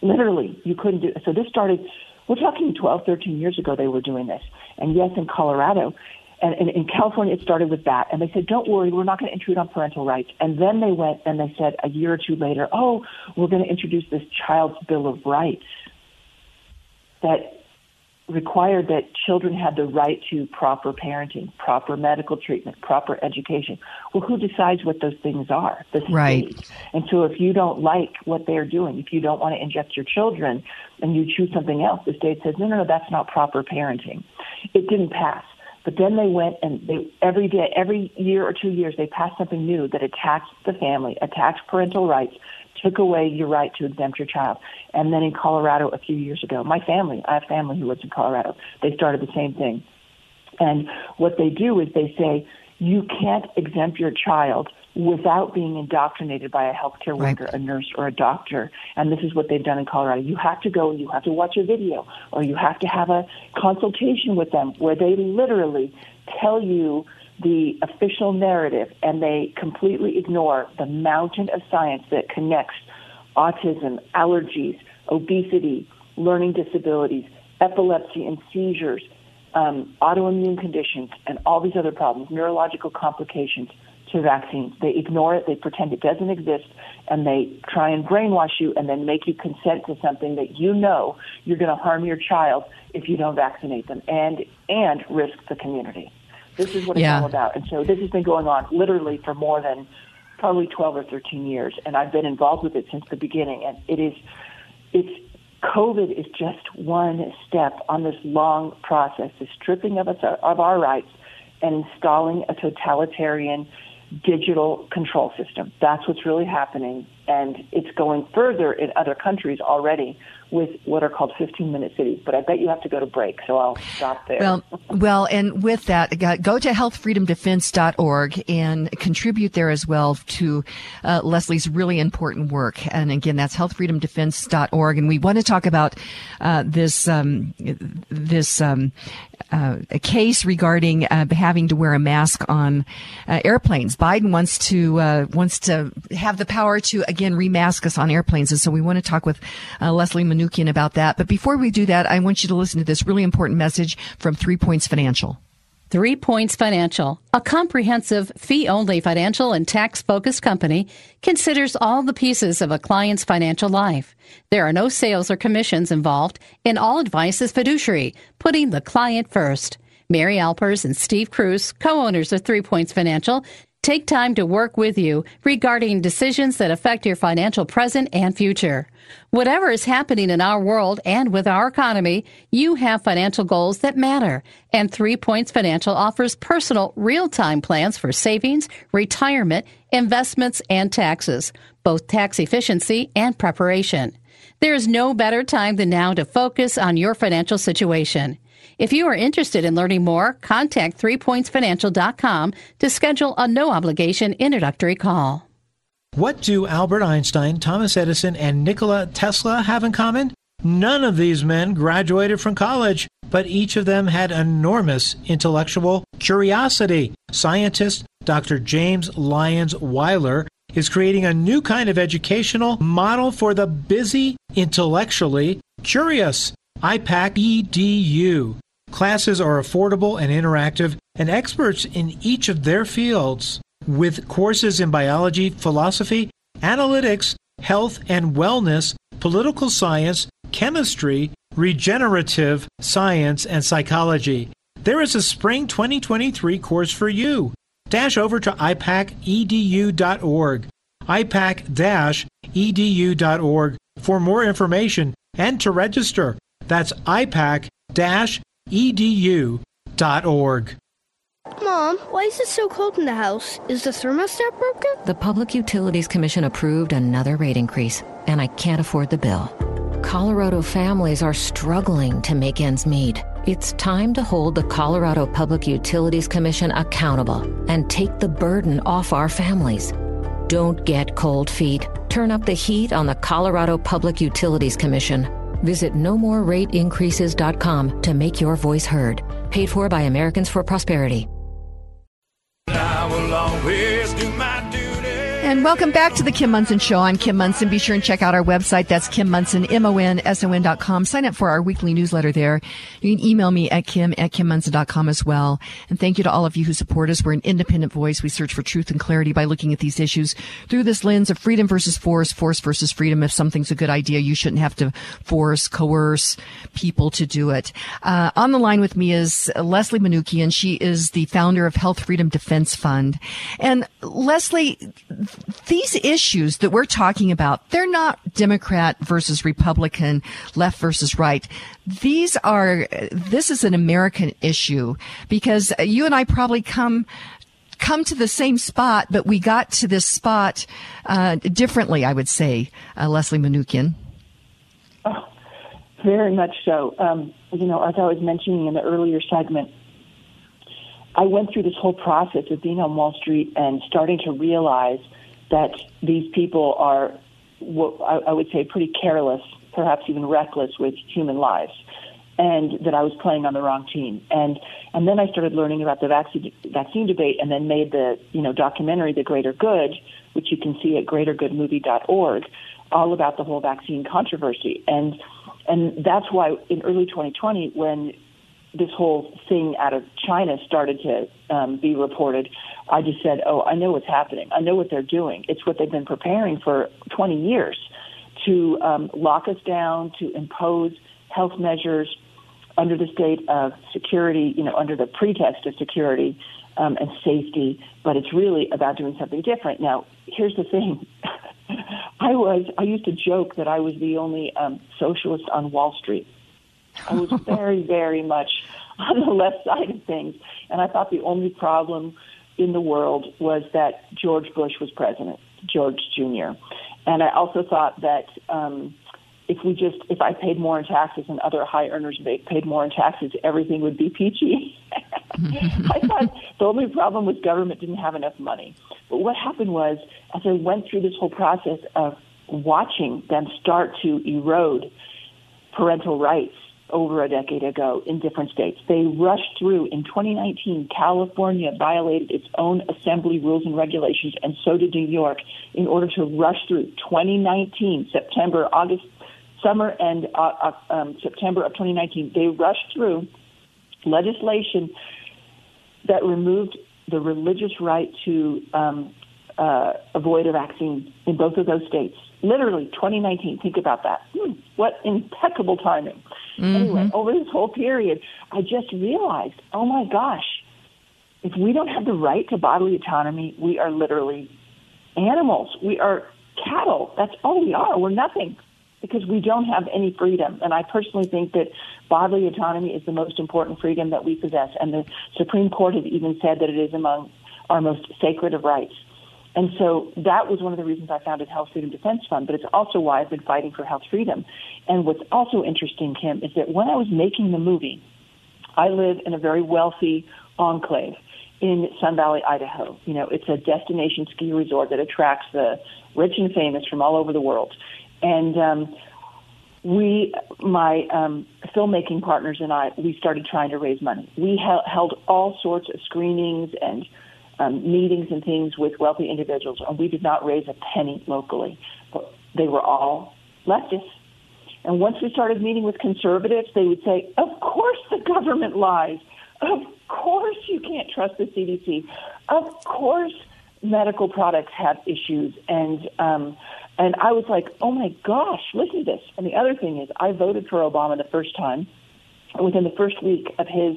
Literally, you couldn't do so. This started, we're talking 12, 13 years ago, they were doing this. And yes, in Colorado, and, and in California, it started with that. And they said, don't worry, we're not going to intrude on parental rights. And then they went and they said a year or two later, oh, we're going to introduce this child's bill of rights that required that children had the right to proper parenting, proper medical treatment, proper education. Well, who decides what those things are? The state. Right. And so if you don't like what they're doing, if you don't want to inject your children and you choose something else, the state says, no, no, no, that's not proper parenting. It didn't pass. But then they went and they every day, every year or two years, they passed something new that attacked the family, attacked parental rights, took away your right to exempt your child. And then in Colorado a few years ago, my family, I have family who lives in Colorado, they started the same thing. And what they do is they say, you can't exempt your child without being indoctrinated by a healthcare worker, right. a nurse, or a doctor. And this is what they've done in Colorado. You have to go and you have to watch a video, or you have to have a consultation with them where they literally tell you the official narrative and they completely ignore the mountain of science that connects autism, allergies, obesity, learning disabilities, epilepsy and seizures, um, autoimmune conditions, and all these other problems, neurological complications to vaccines. They ignore it, they pretend it doesn't exist, and they try and brainwash you and then make you consent to something that you know you're going to harm your child if you don't vaccinate them and and risk the community. This is what it's Yeah. all about. And so this has been going on literally for more than probably 12 or 13 years, and I've been involved with it since the beginning. And it is, it's COVID is just one step on this long process, the stripping of us of our rights and installing a totalitarian digital control system. That's what's really happening, and it's going further in other countries already with what are called 15-minute cities. But I bet you have to go to break, so I'll stop there. Well, well, and with that, go- go to healthfreedomdefense.org and contribute there as well to uh, Leslie's really important work. And again, that's healthfreedomdefense.org. And we want to talk about uh, this um, this um, uh, case regarding uh, having to wear a mask on uh, airplanes. Biden wants to uh, wants to have the power to again remask us on airplanes, and so we want to talk with uh, Leslie Manookian about that. But before we do that, I want you to listen to this really important message from Three Points Financial. Three Points Financial, a comprehensive fee only financial and tax focused company, considers all the pieces of a client's financial life. There are no sales or commissions involved, and all advice is fiduciary, putting the client first. Mary Alpers and Steve Cruz, co owners of Three Points Financial, take time to work with you regarding decisions that affect your financial present and future. Whatever is happening in our world and with our economy, you have financial goals that matter. And Three Points Financial offers personal, real time plans for savings, retirement, investments, and taxes, both tax efficiency and preparation. There is no better time than now to focus on your financial situation. If you are interested in learning more, contact threepointsfinancial.com to schedule a no obligation introductory call. What do Albert Einstein, Thomas Edison, and Nikola Tesla have in common? None of these men graduated from college, but each of them had enormous intellectual curiosity. Scientist Dr. James Lyons Weiler is creating a new kind of educational model for the busy, intellectually curious. IPAK EDU. Classes are affordable and interactive, and experts in each of their fields with courses in biology, philosophy, analytics, health and wellness, political science, chemistry, regenerative science, and psychology. There is a spring 2023 course for you. Dash over to ipakedu.org, ipak-edu.org for more information and to register. That's ipak-edu.org. Mom, why is it so cold in the house? Is the thermostat broken? The Public Utilities Commission approved another rate increase, and I can't afford the bill. Colorado families are struggling to make ends meet. It's time to hold the Colorado Public Utilities Commission accountable and take the burden off our families. Don't get cold feet. Turn up the heat on the Colorado Public Utilities Commission. Visit nomorerateincreases.com to make your voice heard. Paid for by Americans for Prosperity. And welcome back to the Kim Monson Show. I'm Kim Monson. Be sure and check out our website. That's Kim Monson, M-O-N-S-O-N dot com. Sign up for our weekly newsletter there. You can email me at Kim at KimMonson.com as well. And thank you to all of you who support us. We're an independent voice. We search for truth and clarity by looking at these issues through this lens of freedom versus force, force versus freedom. If something's a good idea, you shouldn't have to force, coerce people to do it. Uh, on the line with me is Leslie Manookian. She is the founder of Health Freedom Defense Fund. And Leslie, these issues that we're talking about, they're not Democrat versus Republican, left versus right. These are, this is an American issue because you and I probably come come to the same spot, but we got to this spot uh, differently, I would say, uh, Leslie Manookian. Oh, very much so. Um, you know, as I was mentioning in the earlier segment, I went through this whole process of being on Wall Street and starting to realize that these people are, what I would say, pretty careless, perhaps even reckless with human lives. and that I was playing on the wrong team. And and then I started learning about the vaccine vaccine debate, and then made the you know documentary The Greater Good, which you can see at greatergoodmovie.org, all about the whole vaccine controversy. And and that's why in early 2020, when this whole thing out of China started to um, be reported, I just said, "Oh, I know what's happening. I know what they're doing. It's what they've been preparing for 20 years to um, lock us down, to impose health measures under the state of security, you know, under the pretext of security um, and safety. But it's really about doing something different. Now, here's the thing. I was I used to joke that I was the only um, socialist on Wall Street. I was very, very much on the left side of things. And I thought the only problem in the world was that George Bush was president, George Jr. And I also thought that um, if we just, if I paid more in taxes and other high earners paid more in taxes, everything would be peachy. I thought the only problem was government didn't have enough money. But what happened was, as I went through this whole process of watching them start to erode parental rights over a decade ago in different states. They rushed through. In 2019, California violated its own assembly rules and regulations, and so did New York, in order to rush through 2019, September, August, summer, and uh, uh, um, September of 2019. They rushed through legislation that removed the religious right to um, uh, avoid a vaccine in both of those states. Literally, 2019. Think about that. Hmm, what impeccable timing. Mm-hmm. Anyway, over this whole period, I just realized, oh my gosh, if we don't have the right to bodily autonomy, we are literally animals. We are cattle. That's all we are. We're nothing because we don't have any freedom. And I personally think that bodily autonomy is the most important freedom that we possess. And the Supreme Court has even said that it is among our most sacred of rights. And so that was one of the reasons I founded Health Freedom Defense Fund, but it's also why I've been fighting for health freedom. And what's also interesting, Kim, is that when I was making the movie, I live in a very wealthy enclave in Sun Valley, Idaho. You know, it's a destination ski resort that attracts the rich and famous from all over the world. And um, we, my um, filmmaking partners and I, we started trying to raise money. We ha- held all sorts of screenings and um, meetings and things with wealthy individuals, and we did not raise a penny locally. But they were all leftists. And once we started meeting with conservatives, they would say, "Of course the government lies. Of course you can't trust the CDC. Of course medical products have issues." And um, and I was like, "Oh my gosh, listen to this." And the other thing is, I voted for Obama the first time. Within the first week of his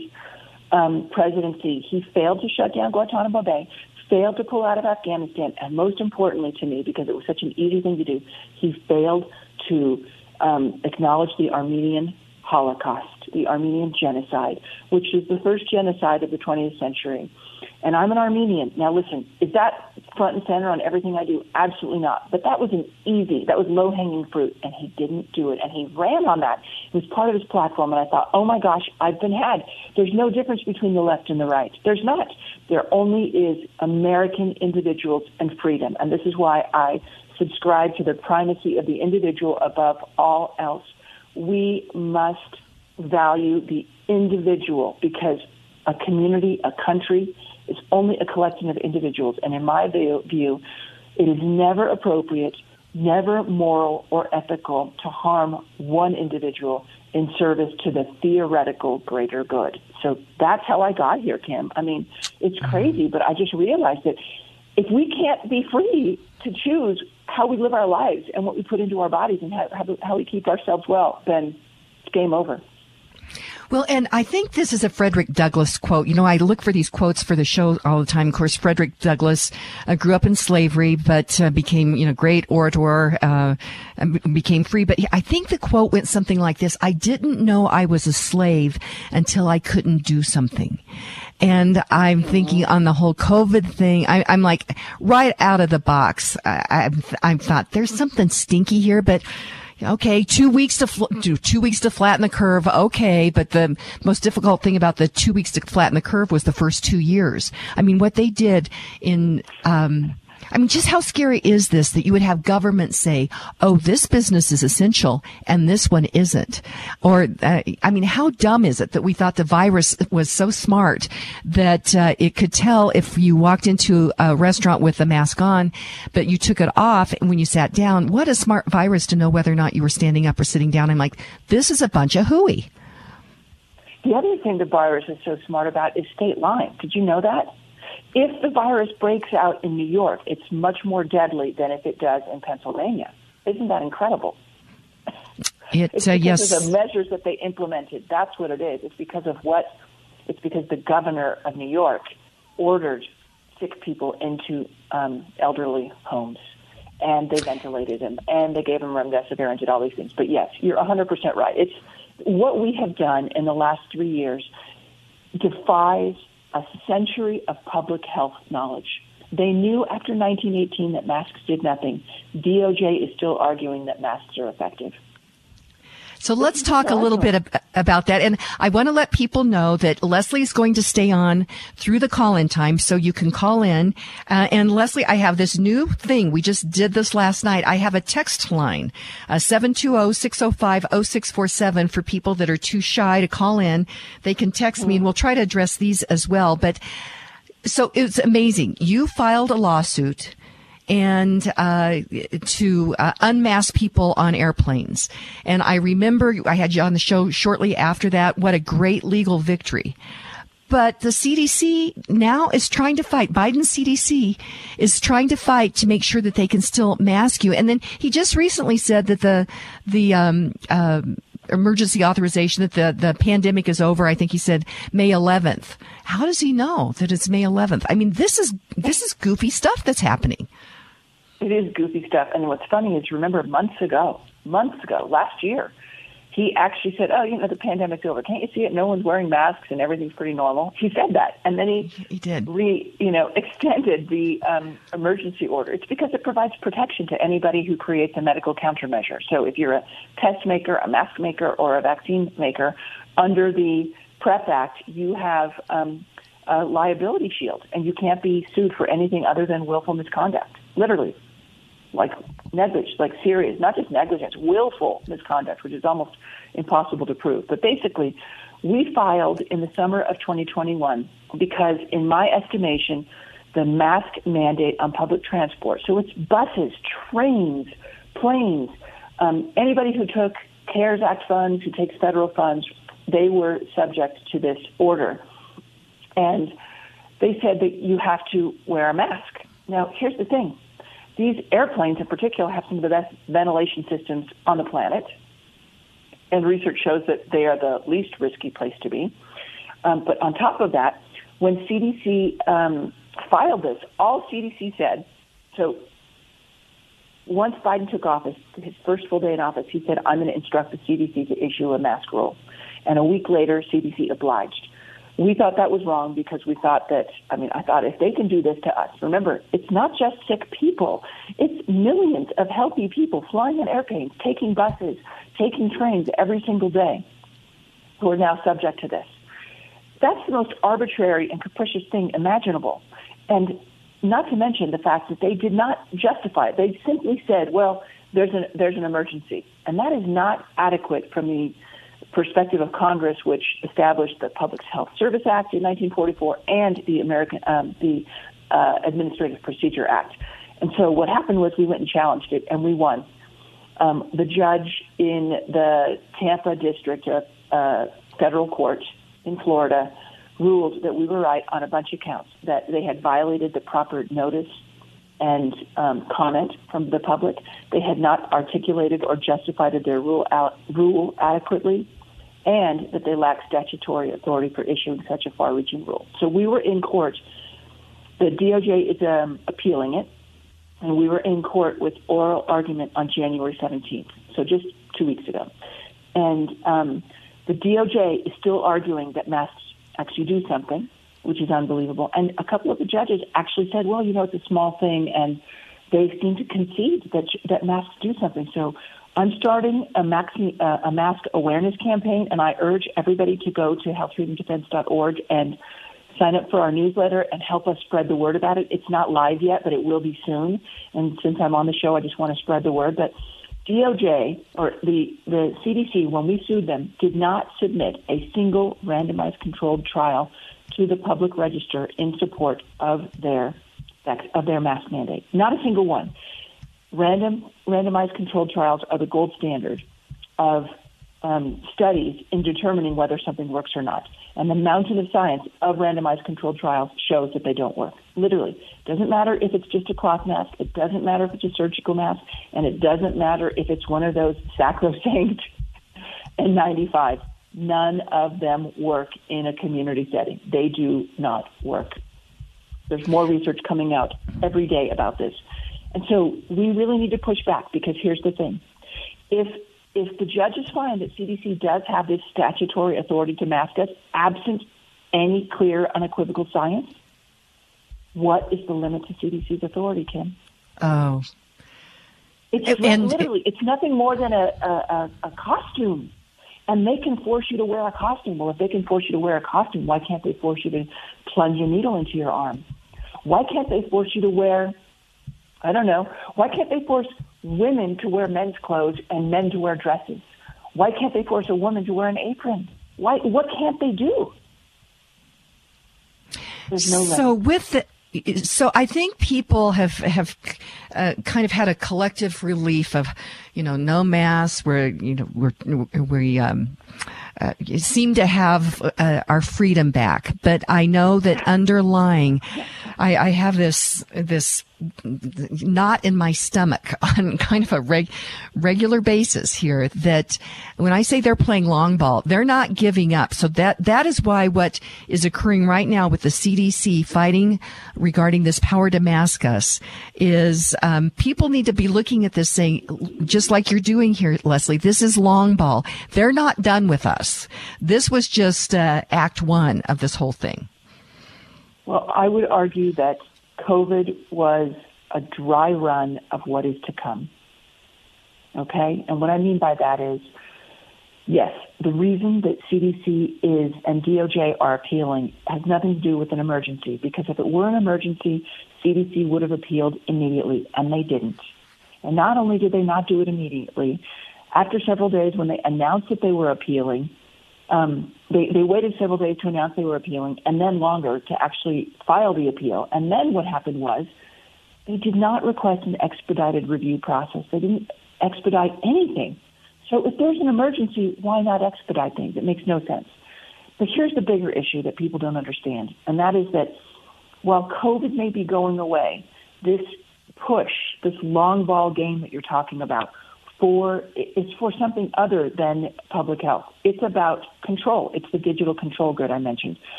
um, presidency, he failed to shut down Guantanamo Bay, failed to pull out of Afghanistan, and most importantly to me, because it was such an easy thing to do, he failed to um, acknowledge the Armenian Holocaust, the Armenian genocide, which is the first genocide of the 20th century. And I'm an Armenian. Now, listen, is that front and center on everything I do? Absolutely not. But that was an easy, that was low hanging fruit, and he didn't do it. And he ran on that. It was part of his platform. And I thought, oh my gosh, I've been had. There's no difference between the left and the right. There's not. There only is American individuals and freedom. And this is why I subscribe to the primacy of the individual above all else. We must value the individual because a community, a country, is only a collection of individuals. And in my view, it is never appropriate, never moral or ethical to harm one individual in service to the theoretical greater good. So that's how I got here, Kim. I mean, it's mm-hmm. crazy, but I just realized that if we can't be free to choose how we live our lives and what we put into our bodies and how, how we keep ourselves well, then it's game over. Well, and I think this is a Frederick Douglass quote. You know, I look for these quotes for the show all the time. Of course, Frederick Douglass uh, grew up in slavery, but uh, became, you know, great orator, uh, became free. But I think the quote went something like this. I didn't know I was a slave until I couldn't do something. And I'm thinking on the whole COVID thing, I, am like right out of the box. I, I, I thought there's something stinky here, but okay, two weeks to fl- two weeks to flatten the curve. Okay, but the most difficult thing about the two weeks to flatten the curve was the first two years. I mean, what they did in um, I mean, just how scary is this that you would have government say, "Oh, this business is essential and this one isn't," or uh, I mean, how dumb is it that we thought the virus was so smart that uh, it could tell if you walked into a restaurant with a mask on, but you took it off and when you sat down? What a smart virus to know whether or not you were standing up or sitting down. I'm like, this is a bunch of hooey. The other thing the virus is so smart about is state lines. Did you know that? If the virus breaks out in New York, it's much more deadly than if it does in Pennsylvania. Isn't that incredible? It, it's uh, because yes. of the measures that they implemented. That's what it is. It's because of what. It's because the governor of New York ordered sick people into um, elderly homes, and they ventilated them, and they gave them remdesivir and did all these things. But yes, you're 100% right. It's what we have done in the last three years defies a century of public health knowledge. They knew after 1918 that masks did nothing. DOJ is still arguing that masks are effective. So let's talk a little bit ab- about that. And I want to let people know that Leslie's going to stay on through the call in time so you can call in. Uh, and Leslie, I have this new thing. We just did this last night. I have a text line, uh, 720-605-0647 for people that are too shy to call in. They can text me and we'll try to address these as well. But so it's amazing. You filed a lawsuit and uh, to uh, unmask people on airplanes. And I remember I had you on the show shortly after that. What a great legal victory. But the CDC now is trying to fight. Biden's CDC is trying to fight to make sure that they can still mask you. And then he just recently said that the the um, uh, emergency authorization that the the pandemic is over. I think he said May 11th. How does he know that it's May 11th? I mean, this is this is goofy stuff that's happening. It is goofy stuff. And what's funny is, remember months ago, months ago, last year, he actually said, "Oh, you know, the pandemic's over. Can't you see it? No one's wearing masks and everything's pretty normal." He said that, and then he he did re you know extended the um, emergency order. It's because it provides protection to anybody who creates a medical countermeasure. So if you're a test maker, a mask maker, or a vaccine maker, under the PREP Act, you have um, a liability shield, and you can't be sued for anything other than willful misconduct. Literally, like negligence, like serious, not just negligence, willful misconduct, which is almost impossible to prove. But basically, we filed in the summer of 2021 because, in my estimation, the mask mandate on public transport, so it's buses, trains, planes, um, anybody who took CARES Act funds, who takes federal funds, they were subject to this order. And they said that you have to wear a mask. Now, here's the thing these airplanes in particular have some of the best ventilation systems on the planet. And research shows that they are the least risky place to be. Um, but on top of that, when CDC um, filed this, all CDC said, so once Biden took office, his first full day in office, he said, I'm going to instruct the CDC to issue a mask rule. And a week later, CDC obliged. We thought that was wrong because we thought that, I mean, I thought if they can do this to us, remember, it's not just sick people, it's millions of healthy people flying in airplanes, taking buses, taking trains every single day who are now subject to this. That's the most arbitrary and capricious thing imaginable. And not to mention the fact that they did not justify it. They simply said, well, there's an, there's an emergency. And that is not adequate from the perspective of Congress, which established the Public Health Service Act in 1944 and the American um, the uh, Administrative Procedure Act. And so what happened was we went and challenged it, and we won. Um, the judge in the Tampa District of uh, Federal Court in Florida ruled that we were right on a bunch of counts, that they had violated the proper notice and um, comment from the public. They had not articulated or justified their rule out, rule adequately, and that they lack statutory authority for issuing such a far-reaching rule. So we were in court. The DOJ is um, appealing it, and we were in court with oral argument on January 17th, so just two weeks ago. And um, the DOJ is still arguing that masks actually do something which is unbelievable. And a couple of the judges actually said, well, you know, it's a small thing, and they seem to concede that that masks do something. So I'm starting a, uh, a mask awareness campaign, and I urge everybody to go to healthfreedomdefense.org and sign up for our newsletter and help us spread the word about it. It's not live yet, but it will be soon. And since I'm on the show, I just want to spread the word. But DOJ or the, the CDC, when we sued them, did not submit a single randomized controlled trial to the public register in support of their of their mask mandate. Not a single one. Random randomized controlled trials are the gold standard of um, studies in determining whether something works or not. And the mountain of science of randomized controlled trials shows that they don't work. Literally. Doesn't matter if it's just a cloth mask, it doesn't matter if it's a surgical mask, and it doesn't matter if it's one of those sacrosanct N95. None of them work in a community setting. They do not work. There's more research coming out every day about this. And so we really need to push back because here's the thing. If if the judges find that CDC does have this statutory authority to mask us, absent any clear, unequivocal science, what is the limit to CDC's authority, Kim? Oh. It's and, literally, it's nothing more than a, a, a costume. And they can force you to wear a costume. Well, if they can force you to wear a costume, why can't they force you to plunge a needle into your arm? Why can't they force you to wear, I don't know, why can't they force women to wear men's clothes and men to wear dresses? Why can't they force a woman to wear an apron? Why? What can't they do? There's no so with the so I think people have have uh, kind of had a collective relief of, you know, no mass. Where you know we're we um, uh, seem to have uh, our freedom back. But I know that underlying, I, I have this this knot in my stomach on kind of a reg- regular basis here that when I say they're playing long ball, they're not giving up. So that, that is why what is occurring right now with the CDC fighting regarding this power Damascus is, um, people need to be looking at this saying, just like you're doing here, Leslie, this is long ball. They're not done with us. This was just, uh, act one of this whole thing. Well, I would argue that COVID was a dry run of what is to come. Okay? And what I mean by that is, yes, the reason that CDC is and DOJ are appealing has nothing to do with an emergency, because if it were an emergency, CDC would have appealed immediately, and they didn't. And not only did they not do it immediately, after several days when they announced that they were appealing, um, they, they waited several days to announce they were appealing and then longer to actually file the appeal. And then what happened was they did not request an expedited review process. They didn't expedite anything. So if there's an emergency, why not expedite things? It makes no sense. But here's the bigger issue that people don't understand, and that is that while COVID may be going away, this push, this long ball game that you're talking about, for it's for something other than public health. It's about control. It's the digital control grid I mentioned.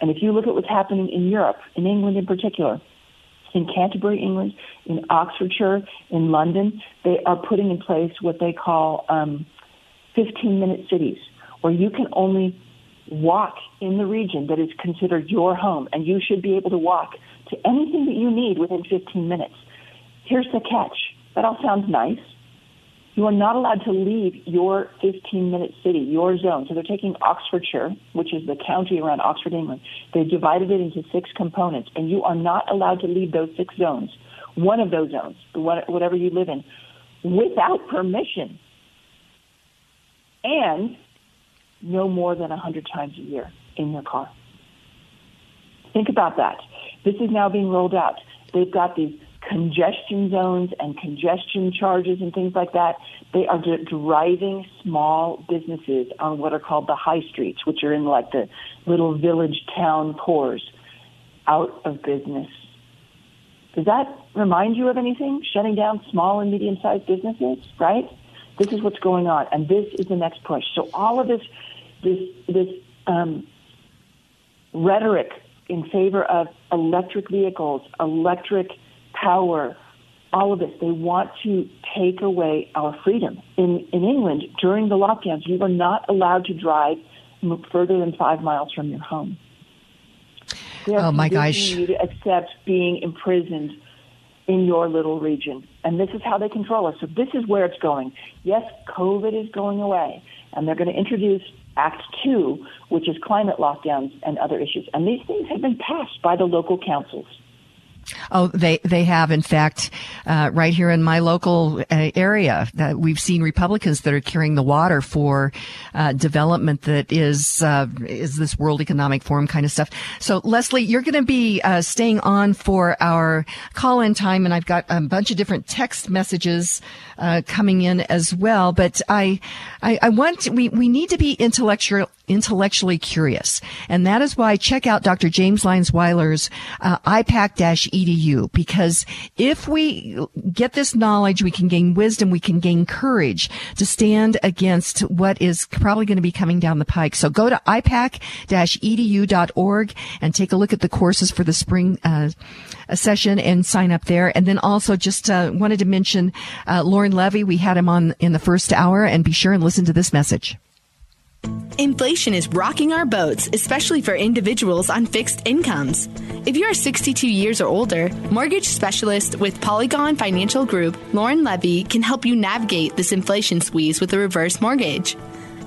And if you look at what's happening in Europe, in England in particular, in Canterbury, England, in Oxfordshire, in London, they are putting in place what they call um, 15 minute cities, where you can only walk in the region that is considered your home, and you should be able to walk to anything that you need within 15 minutes. Here's the catch that all sounds nice you are not allowed to leave your 15 minute city, your zone. So they're taking Oxfordshire, which is the county around Oxford, England. They've divided it into six components, and you are not allowed to leave those six zones, one of those zones, whatever you live in, without permission. And no more than 100 times a year in your car. Think about that. This is now being rolled out. They've got these congestion zones and congestion charges and things like that, they are driving small businesses on what are called the high streets, which are in like the little village town cores, out of business. Does that remind you of anything? Shutting down small and medium sized businesses, right? This is what's going on, and this is the next push. So all of this, this, this um, rhetoric in favor of electric vehicles, electric power, all of this. They want to take away our freedom. In, in England, during the lockdowns, you were not allowed to drive further than five miles from your home. oh my gosh! You to accept being imprisoned in your little region. And this is how they control us. So this is where it's going. Yes, COVID is going away, and they're going to introduce Act Two, which is climate lockdowns and other issues. And these things have been passed by the local councils. Oh, they they have. In fact, uh, right here in my local uh, area, that we've seen Republicans that are carrying the water for uh, development that is uh, is this World Economic Forum kind of stuff. So, Leslie, you're going to be uh, staying on for our call in time, and I've got a bunch of different text messages uh, coming in as well. But I, I, I want we we need to be intellectual intellectually curious, and that is why check out Dr. James Lyons Weiler's IPAK-EDU because if we get this knowledge, we can gain wisdom, we can gain courage to stand against what is probably going to be coming down the pike. So go to ipak-edu.org and take a look at the courses for the spring uh, session and sign up there. And then also just uh, wanted to mention uh, Lauren Levy. We had him on in the first hour, and be sure and listen to this message. Inflation is rocking our boats, especially for individuals on fixed incomes. If you are 62 years or older, mortgage specialist with Polygon Financial Group, Lauren Levy, can help you navigate this inflation squeeze with a reverse mortgage.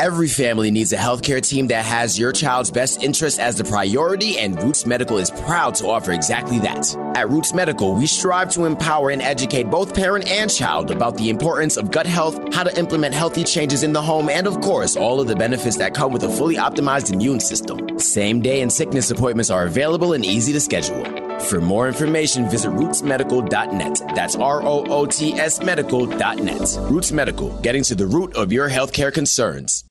Every family needs a healthcare team that has your child's best interest as the priority, and Roots Medical is proud to offer exactly that. At Roots Medical, we strive to empower and educate both parent and child about the importance of gut health, how to implement healthy changes in the home, and of course, all of the benefits that come with a fully optimized immune system. Same day and sickness appointments are available and easy to schedule. For more information, visit rootsmedical.net. That's R O O T S medical.net. Roots Medical, getting to the root of your healthcare concerns.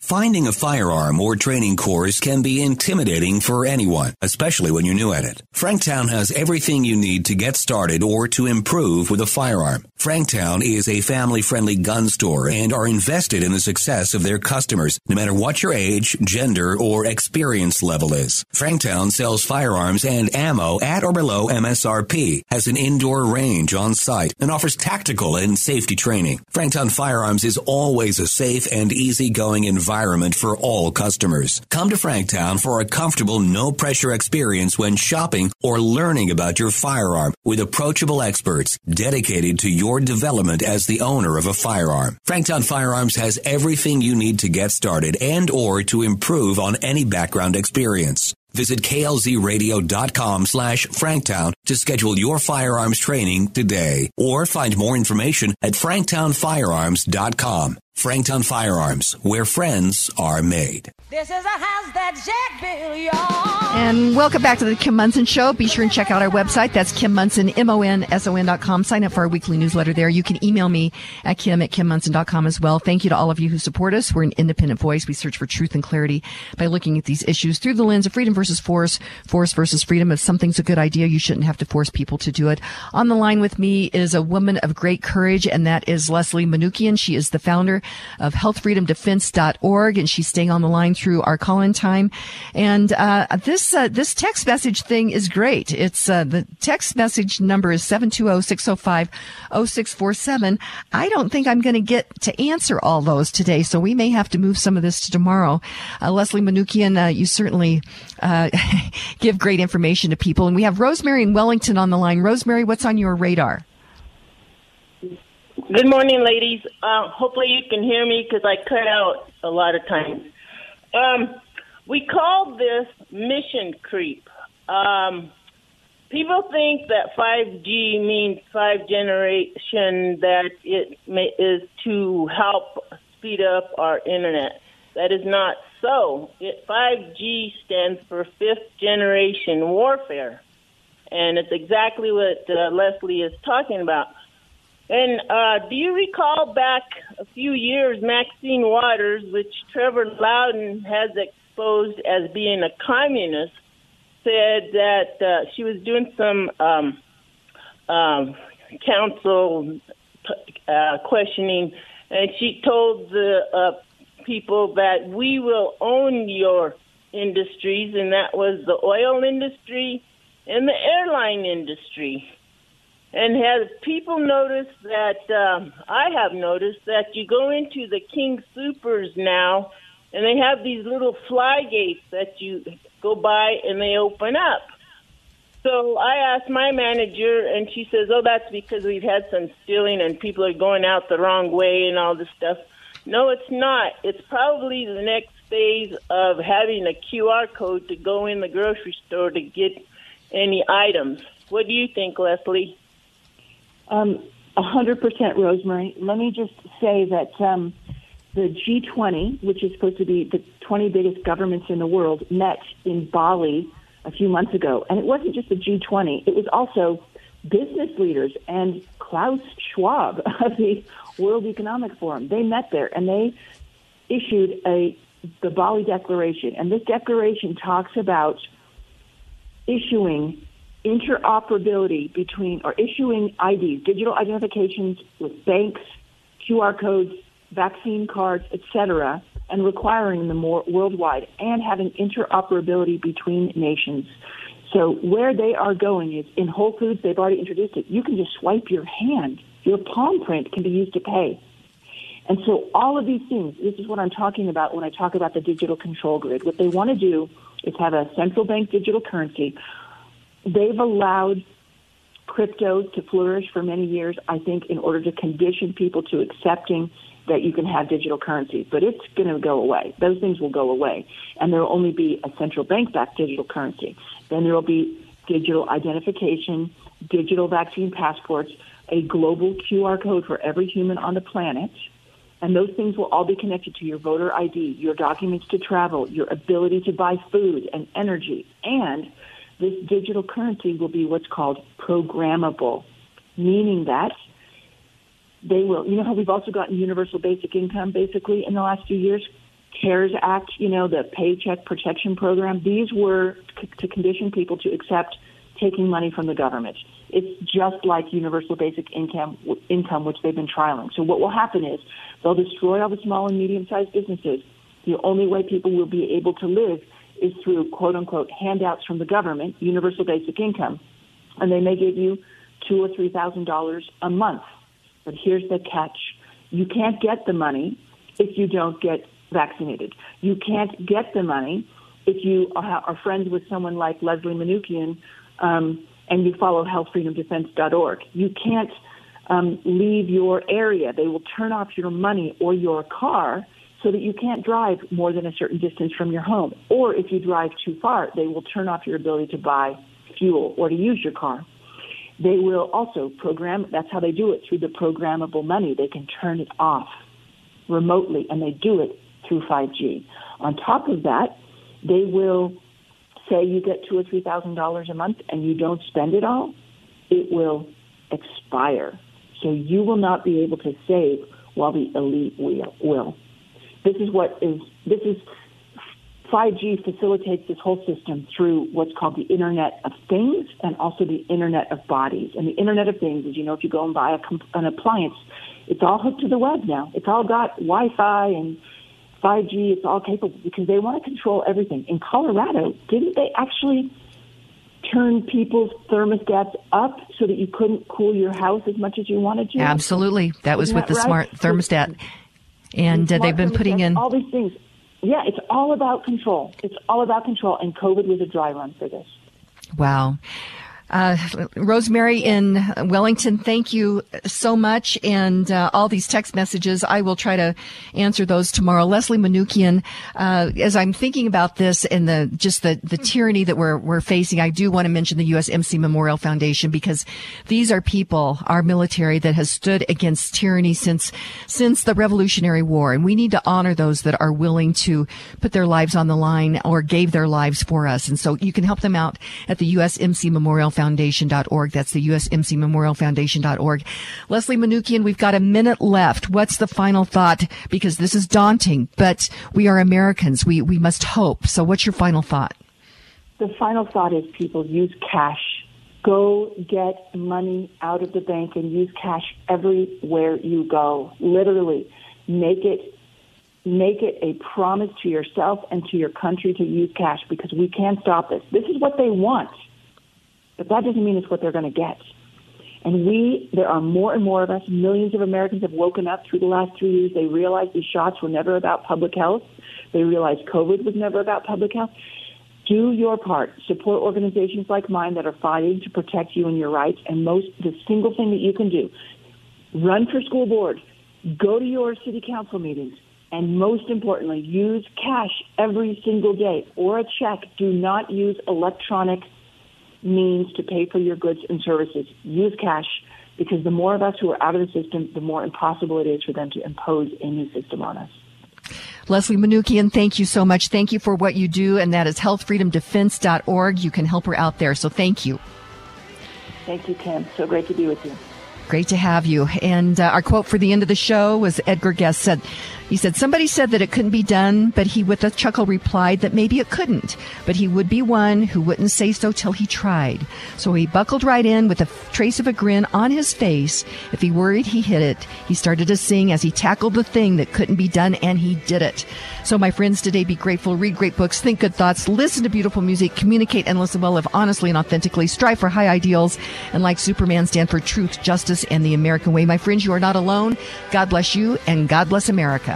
Finding a firearm or training course can be intimidating for anyone, especially when you're new at it. Franktown has everything you need to get started or to improve with a firearm. Franktown is a family-friendly gun store and are invested in the success of their customers, no matter what your age, gender, or experience level is. Franktown sells firearms and ammo at or below MSRP, has an indoor range on site, and offers tactical and safety training. Franktown Firearms is always a safe and easygoing environment environment for all customers. Come to Franktown for a comfortable, no pressure experience when shopping or learning about your firearm with approachable experts dedicated to your development as the owner of a firearm. Franktown Firearms has everything you need to get started and or to improve on any background experience. Visit klzradio.com slash franktown to schedule your firearms training today or find more information at franktownfirearms.com. Franktown Firearms, where friends are made. This is a house that Jack built, y'all. And welcome back to the Kim Monson Show. Be sure and check out our website. That's Kim Monson, M-O-N-S-O-N dot com. Sign up for our weekly newsletter there. You can email me at Kim at KimMonson.com as well. Thank you to all of you who support us. We're an independent voice. We search for truth and clarity by looking at these issues through the lens of freedom versus force, force versus freedom. If something's a good idea, you shouldn't have to force people to do it. On the line with me is a woman of great courage, and that is Leslie Manookian. She is the founder of healthfreedomdefense.org, and she's staying on the line through our call-in time. And uh, this uh, this text message thing is great. It's uh, the text message number is 720-605-0647. I don't think I'm going to get to answer all those today, so we may have to move some of this to tomorrow. Uh, Leslie Manookian, uh, you certainly uh, give great information to people, and we have Rosemary in Wellington on the line. Rosemary, what's on your radar? Good morning, ladies. Uh, hopefully, you can hear me because I cut out a lot of times. Um, we call this mission creep. Um, people think that 5G means five generation, that it may, is to help speed up our internet. That is not so. It, 5G stands for fifth generation warfare. And it's exactly what uh, Leslie is talking about. And uh, do you recall back a few years, Maxine Waters, which Trevor Loudon has exposed as being a communist, said that uh, she was doing some um, um, council uh, questioning, and she told the uh, people that we will own your industries, and that was the oil industry and the airline industry. And have people noticed that um, I have noticed that you go into the King Soopers now, and they have these little fly gates that you go by and they open up. So I asked my manager, and she says, "Oh, that's because we've had some stealing and people are going out the wrong way and all this stuff." No, it's not. It's probably the next phase of having a QR code to go in the grocery store to get any items. What do you think, Leslie? Um, 100% Rosemary. Let me just say that um, the G20, which is supposed to be the 20 biggest governments in the world, met in Bali a few months ago. And it wasn't just the G20, it was also business leaders and Klaus Schwab of the World Economic Forum. They met there and they issued a the Bali Declaration. And this declaration talks about issuing interoperability between or issuing IDs, digital identifications with banks, QR codes, vaccine cards, etc., and requiring them more worldwide and having interoperability between nations. So where they are going is in Whole Foods, they've already introduced it. You can just swipe your hand. Your palm print can be used to pay. And so all of these things, this is what I'm talking about when I talk about the digital control grid. What they want to do is have a central bank digital currency. They've allowed cryptos to flourish for many years, I think, in order to condition people to accepting that you can have digital currency. But it's going to go away. Those things will go away. And there will only be a central bank backed digital currency. Then there will be digital identification, digital vaccine passports, a global QR code for every human on the planet. And those things will all be connected to your voter ID, your documents to travel, your ability to buy food and energy. And this digital currency will be what's called programmable, meaning that they will, you know how we've also gotten universal basic income basically in the last few years? CARES Act, you know, the Paycheck Protection Program. These were c- to condition people to accept taking money from the government. It's just like universal basic income, income which they've been trialing. So what will happen is they'll destroy all the small and medium-sized businesses. The only way people will be able to live is through quote unquote handouts from the government, universal basic income, and they may give you two or three thousand dollars a month. But here's the catch: you can't get the money if you don't get vaccinated. You can't get the money if you are friends with someone like Leslie Manookian um, and you follow healthfreedomdefense.org. You can't um, leave your area. They will turn off your money or your car so that you can't drive more than a certain distance from your home. Or if you drive too far, they will turn off your ability to buy fuel or to use your car. They will also program, that's how they do it, through the programmable money. They can turn it off remotely, and they do it through 5G. On top of that, they will say you get two or three thousand dollars a month and you don't spend it all, it will expire. So you will not be able to save while the elite will. This is what is this is 5G facilitates this whole system through what's called the Internet of Things and also the Internet of Bodies. And the Internet of Things is, you know, if you go and buy a, an appliance, it's all hooked to the web now. It's all got Wi-Fi and 5G, it's all capable because they want to control everything. In Colorado, didn't they actually turn people's thermostats up so that you couldn't cool your house as much as you wanted to? Absolutely. That was Isn't with the that smart right? thermostat. And uh, they've been putting in all these things. Yeah, it's all about control. It's all about control, and COVID was a dry run for this. Wow. Uh, Rosemary in Wellington, thank you so much. And uh, all these text messages, I will try to answer those tomorrow. Leslie Manookian, uh, as I'm thinking about this and the just the, the tyranny that we're we're facing, I do want to mention the USMC Memorial Foundation because these are people, our military, that has stood against tyranny since since the Revolutionary War, and we need to honor those that are willing to put their lives on the line or gave their lives for us. And so you can help them out at the USMC Memorial Foundation.org. That's the USMC Memorial Foundation.org. Leslie Manookian, we've got a minute left. What's the final thought? Because this is daunting, but we are Americans. We, we must hope. So what's your final thought? The final thought is people use cash. Go get money out of the bank and use cash everywhere you go. Literally, make it make it a promise to yourself and to your country to use cash because we can't stop this. This is what they want, but that doesn't mean it's what they're going to get. And we, there are more and more of us, millions of Americans have woken up through the last three years. They realized these shots were never about public health. They realized COVID was never about public health. Do your part. Support organizations like mine that are fighting to protect you and your rights. And most, the single thing that you can do, run for school board, go to your city council meetings, and most importantly, use cash every single day or a check. Do not use electronic means to pay for your goods and services. Use cash because the more of us who are out of the system, the more impossible it is for them to impose a new system on us. Leslie Manookian, thank you so much. Thank you for what you do, and that is healthfreedomdefense.org. You can help her out there, so thank you. Thank you, Kim. So great to be with you. Great to have you. And uh, our quote for the end of the show was Edgar Guest said, he said, somebody said that it couldn't be done, but he with a chuckle replied that maybe it couldn't, but he would be one who wouldn't say so till he tried. So he buckled right in with a trace of a grin on his face. If he worried he hit it, he started to sing as he tackled the thing that couldn't be done and he did it. So my friends, today be grateful, read great books, think good thoughts, listen to beautiful music, communicate and listen well, live honestly and authentically, strive for high ideals, and like Superman, stand for truth, justice, and the American way. My friends, you are not alone. God bless you and God bless America.